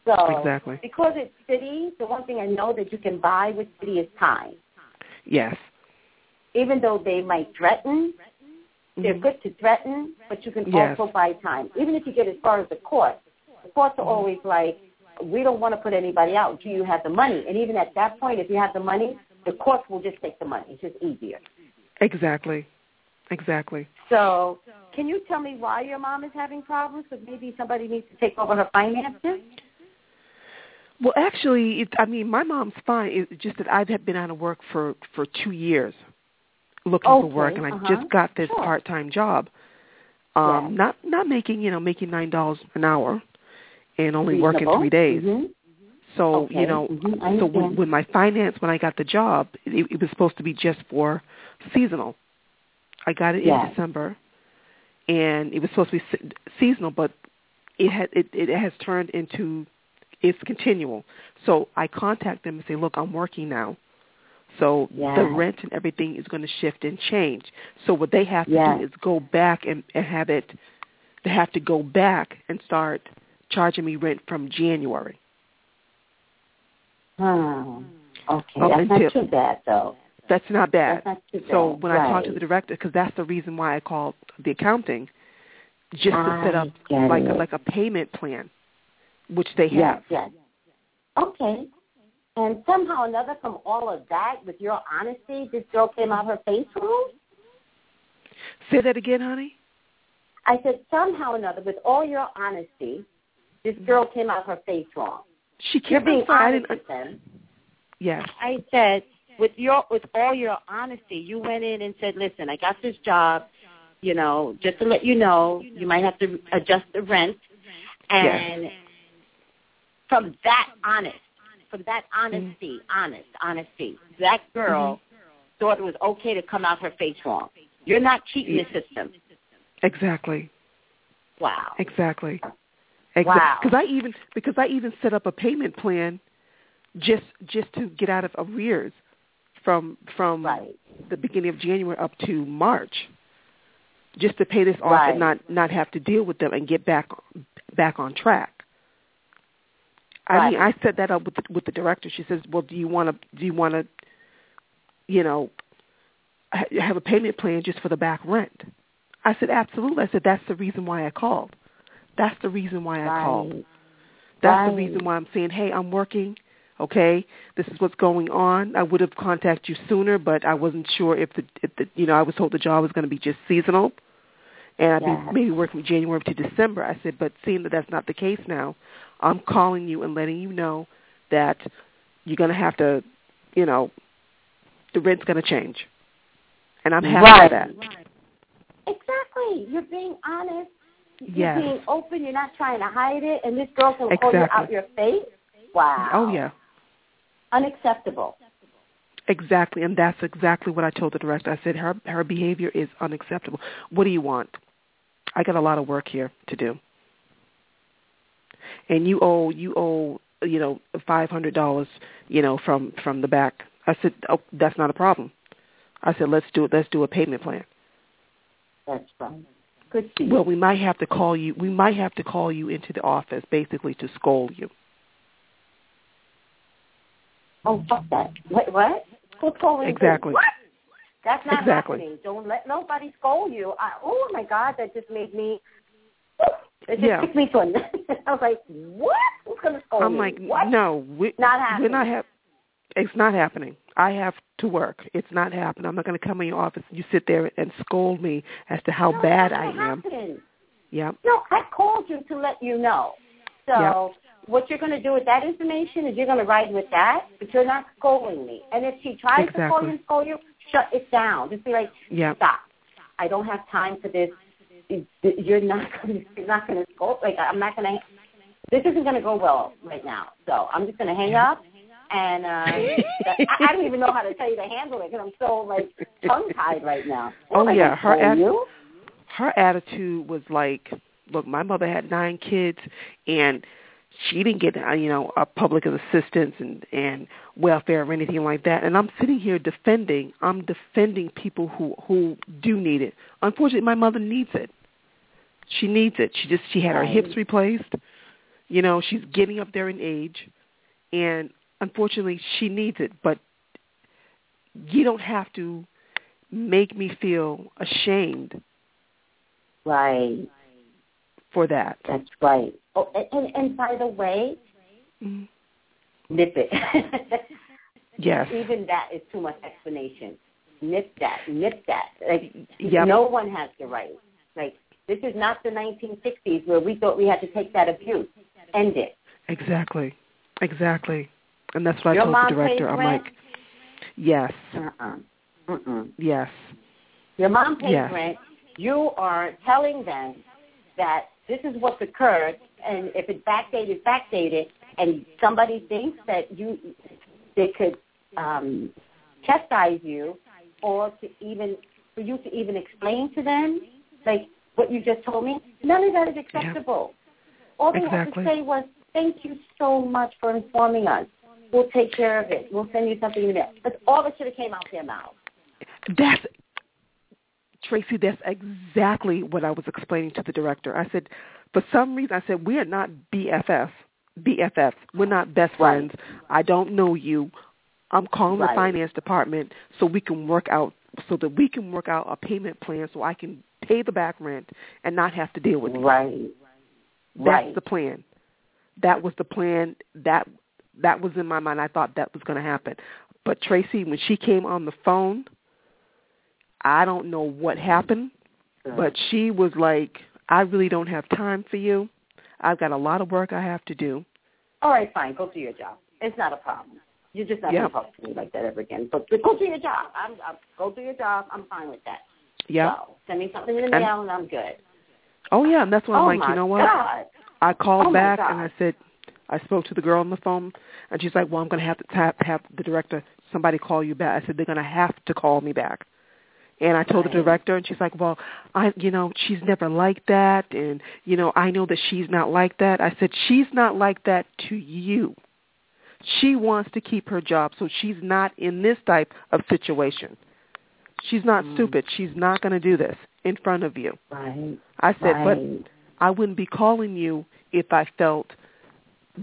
So Exactly. because it's city, the one thing I know that you can buy with city is time. Yes. Even though they might threaten, they're Mhm. good to threaten, but you can Yes. also buy time. Even if you get as far as the court, the courts are Mm-hmm. always like, we don't want to put anybody out. Do you have the money? And even at that point, if you have the money, the courts will just take the money. It's just easier. Exactly. Exactly. So can you tell me why your mom is having problems? Because maybe somebody needs to take over her finances? Well, actually, it, I mean, my mom's fine. It's just that I've been out of work for for two years, looking for work, and I uh-huh. just got this Sure. part-time job. Um, Yeah. not not making you know making nine dollars an hour, and only working three days. Mhm. So Okay. you know, Mhm. So when, when my finance when I got the job, it, it was supposed to be just for seasonal. I got it Yeah. in December, and it was supposed to be se- seasonal, but it had it, it has turned into it's continual. So I contact them and say, look, I'm working now. So the rent and everything is going to shift and change. So what they have to Yes. do is go back and, and have it. They have to go back and start charging me rent from January. Hmm. Okay, Up that's until- not too bad though. That's not bad. That's not too bad. So when I talked to the director, because that's the reason why I called the accounting, just to set up like a, like a payment plan, which they have. yes. Okay. And somehow or another, from all of that, with your honesty, this girl came out her face wrong. Say that again, honey. I said somehow or another, with all your honesty, this girl came out her face wrong. She can't. being sorry, I honest didn't. with them. Yes. I said, with your with all your honesty, you went in and said, "Listen, I got this job. You know, just to let you know, you might have to adjust the rent." And from that honest, from that honesty, mm-hmm. honest, honesty, that girl mm-hmm. thought it was okay to come out her face wrong. You're not cheating the system. Exactly. Wow. Exactly. Wow. Because I even because I even set up a payment plan just just to get out of arrears from from Right. the beginning of January up to March, just to pay this off Right. and not not have to deal with them and get back back on track. I mean, I set that up with the, with the director. She says, "Well, do you want to do you want to, you know, ha- have a payment plan just for the back rent?" I said, "Absolutely." I said, "That's the reason why I called. That's the reason why I called. Right. That's the reason why I'm saying, hey, I'm working. Okay, this is what's going on. I would have contacted you sooner, but I wasn't sure if the, if the you know, I was told the job was going to be just seasonal, and I'd Yes. be maybe working from January to December. I said, but seeing that that's not the case now, I'm calling you and letting you know that you're going to have to, you know, the rent's going to change, and I'm happy Right. with that. Exactly. You're being honest. You're Yes. being open. You're not trying to hide it. And this girl can call you Exactly. out your face. Wow. Oh yeah. Unacceptable. Exactly, and that's exactly what I told the director. I said her her behavior is unacceptable. What do you want? I got a lot of work here to do, and you owe you owe you know five hundred dollars you know from from the back. I said, oh, that's not a problem. I said, let's do it. Let's do a payment plan. That's right. Good for you. Well, we might have to call you. We might have to call you into the office, basically, to scold you. oh, fuck that. What? What? Who's calling? Exactly. What? That's not Exactly. happening. Don't let nobody scold you. I, oh my God, that just made me. It just Yeah. took me to a. I was like, what? Who's gonna scold I'm me? like, what? no, we, Not we're not hap- It's not happening. I have to work. It's not happening. I'm not going to come in your office. and You sit there and scold me as to how no, bad I am. happen. Yep. No, I called you to let you know. So what you're going to do with that information is you're going to ride with that, but you're not scolding me. And if she tries to call Exactly. you and scold you, shut it down. Just be like, Yep. stop. I don't have time for this. You're not going to. You're not going to scold. Like I'm not going to. This isn't going to go well right now. So I'm just going to hang up. And uh, I, I don't even know how to tell you to handle it because I'm so like tongue tied right now. Oh, yeah, her atti- you. Her attitude was like, look, my mother had nine kids, and she didn't get uh, you know a public assistance and and welfare or anything like that. And I'm sitting here defending. I'm defending people who who do need it. Unfortunately, my mother needs it. She needs it. She just she had her hips replaced. You know, she's getting up there in age, and unfortunately, she needs it. But you don't have to make me feel ashamed Right. for that. That's right. Oh, and, and, and by the way, Mhm. nip it. Yes. Even that is too much explanation. Nip that. Nip that. Like Yep. no one has the right. Like this is not the 1960s where we thought we had to take that abuse. End it. Exactly. Exactly. And that's what Your I told the director. I'm rent? like, yes, Uh-uh. Mm-mm. yes, Your mom pays Yes. rent. You are telling them that this is what's occurred, and if it's backdated, backdated, and somebody thinks that you they could um, chastise you, or to even for you to even explain to them, like what you just told me, none of that is acceptable. All they Exactly. have to say was, "Thank you so much for informing us. We'll take care of it. We'll send you something in there." That's all that should have came out their mouth. that's Tracey. That's exactly what I was explaining to the director. I said, for some reason, I said we are not BFFs. BFFs. We're not best Right. friends. I don't know you. I'm calling Right. the finance department so we can work out so that we can work out a payment plan so I can pay the back rent and not have to deal with you. Right. That's right. the plan. That was the plan. That that was in my mind. I thought that was going to happen. But Tracey, when she came on the phone, I don't know what happened, but uh-huh. she was like, "I really don't have time for you. I've got a lot of work I have to do." All right, fine. Go do your job. It's not a problem. You're just not Yep. going to talk to me like that ever again. But, but go do your job. I'm, I'm go do your job. I'm fine with that. Yeah. So send me something in the mail, and I'm good. Oh yeah, and that's when oh I'm like, you know what? God. I called Oh, back and I said, I spoke to the girl on the phone, and she's like, "Well, I'm going to have to have, have the director, somebody call you back." I said, "They're going to have to call me back." And I told the director, and she's like, "Well, I, you know, she's never like that, and you know, I know that she's not like that." I said, "She's not like that to you. She wants to keep her job, so she's not in this type of situation. She's not Mm. stupid. She's not going to do this in front of you." Right. I said, right. "But I wouldn't be calling you if I felt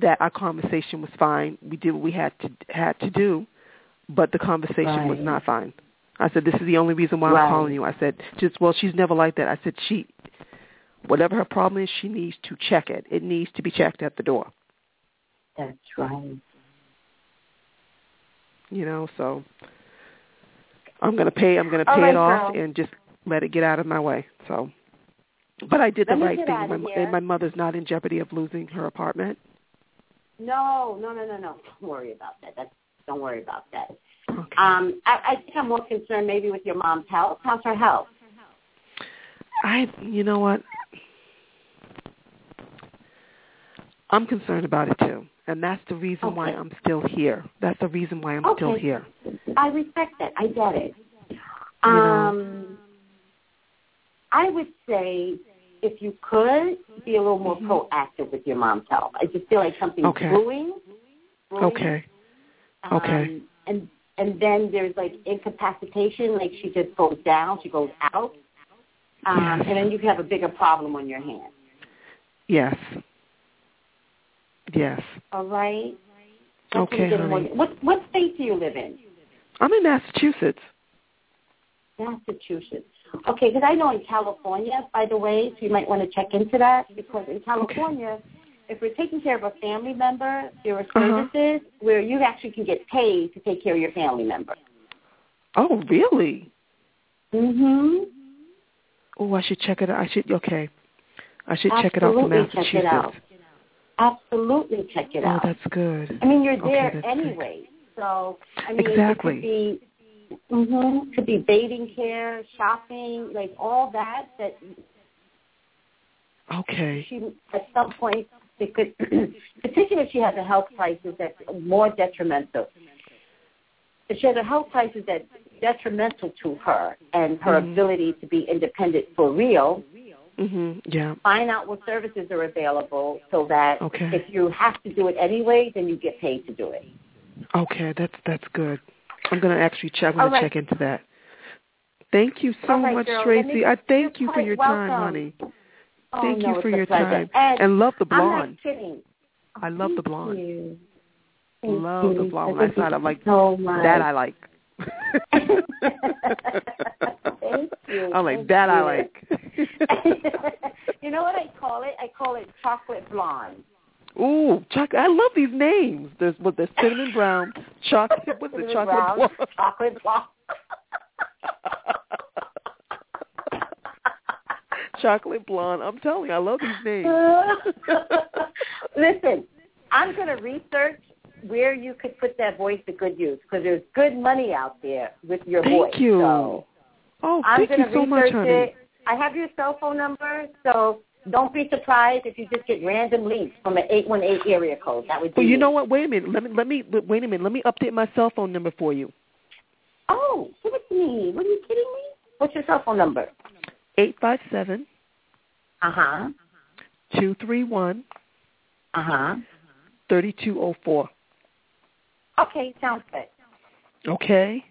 that our conversation was fine. We did what we had to had to do, but the conversation was not fine. I said, this is the only reason why Right. I'm calling you. I said, just well, she's never like that. I said, she, whatever her problem is, she needs to check it. It needs to be checked at the door. That's right. You know, so I'm gonna pay. I'm gonna pay right, it off girl. and just let it get out of my way. So, but I did Let the right thing. My, of mo- here. and my mother's not in jeopardy of losing her apartment. No, no, no, no, no. Don't worry about that. That's, don't worry about that. Okay. Um, I, I think I'm more concerned maybe with your mom's health. How's her health? I, you know what? I'm concerned about it too, and that's the reason why I'm still here. That's the reason why I'm still here. I respect that. I get it. You know. Um, I would say if you could be a little more Mhm. proactive with your mom's health. I just feel like something's Okay. brewing. brewing. Okay. Okay. Um, and and then there's like incapacitation, like she just goes down, she goes out, um, Yes. and then you have a bigger problem on your hands. Yes. Yes. All right. That's Okay, you're getting more- honey. What what state do you live in? I'm in Massachusetts. Massachusetts. Okay, because I know in California, by the way, so you might want to check into that because in California, if we're taking care of a family member, there are uh-huh. services uh-huh. where you actually can get paid to take care of your family member. Oh, really? Mhm. Oh, I should check it out. I should okay. I should Absolutely check it out for Massachusetts. Check it out. Absolutely check it oh, out. Oh, that's good. I mean, you're there okay, anyway. Good. So, I mean, exactly. it could be mhm, could be bathing care, shopping, like all that that Okay. She at some point it could particularly if she has a health crisis that's more detrimental. If she has a health crisis that's detrimental to her and her mm-hmm. ability to be independent for real, Mm-hmm. Yeah. Find out what services are available so that okay. if you have to do it anyway, then you get paid to do it. Okay, that's that's good. I'm going to actually check. I'm going right. to check into that. Thank you so right, much, girl. Tracey. Me, I thank you for your welcome. time, honey. Oh, thank no, you for your pleasure. time. And, and, love the blonde. I'm not kidding. I love the blonde. You. love you. the blonde. I thought I like so that. I like. Thank you. I'm like Thank that. You. I like. you know what I call it? I call it chocolate blonde. Ooh, chocolate! I love these names. There's what the cinnamon brown, chocolate. What's the chocolate brown, blonde? Chocolate blonde. chocolate blonde. I'm telling you, I love these names. Listen, I'm going to research where you could put that voice to good use because there's good money out there with your thank voice. Thank you. So oh, I'm thank you so much, honey. It. I have your cell phone number, so don't be surprised if you just get random leads from an 818 area code. That would be Well, you know what? Wait a minute. Let me let me wait a minute. Let me update my cell phone number for you. Oh, give it to me. What are you kidding me? What's your cell phone number? Eight five seven. Uh huh. Two three one. Uh huh. Thirty two oh four. Okay, sounds good. Okay.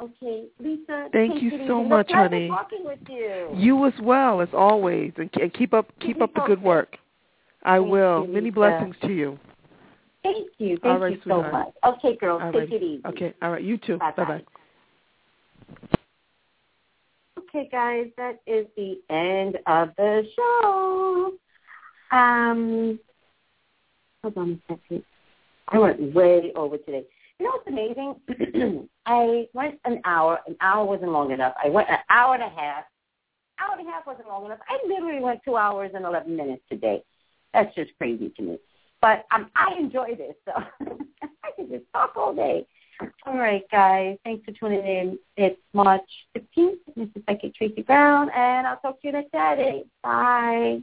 Okay, Lisa. Thank you so easy. much, honey. Talking with you. You as well as always, and, and keep up keep up the good work. I Thank will. You, Many Lisa. blessings to you. Thank you. Thank right, you so much. Okay, girls. All take right. it easy. Okay. All right. You too. Bye bye. Okay, guys, that is the end of the show. Um, hold on a second. I went way over today. You know what's amazing? I went an hour. An hour wasn't long enough. I went an hour and a half. Hour and a half wasn't long enough. I literally went two hours and eleven minutes today. That's just crazy to me. But um, I enjoy this, so I can just talk all day. All right, guys. Thanks for tuning in. It's March 15th. This is Psychic Tracey Brown, and I'll talk to you next Saturday. Bye.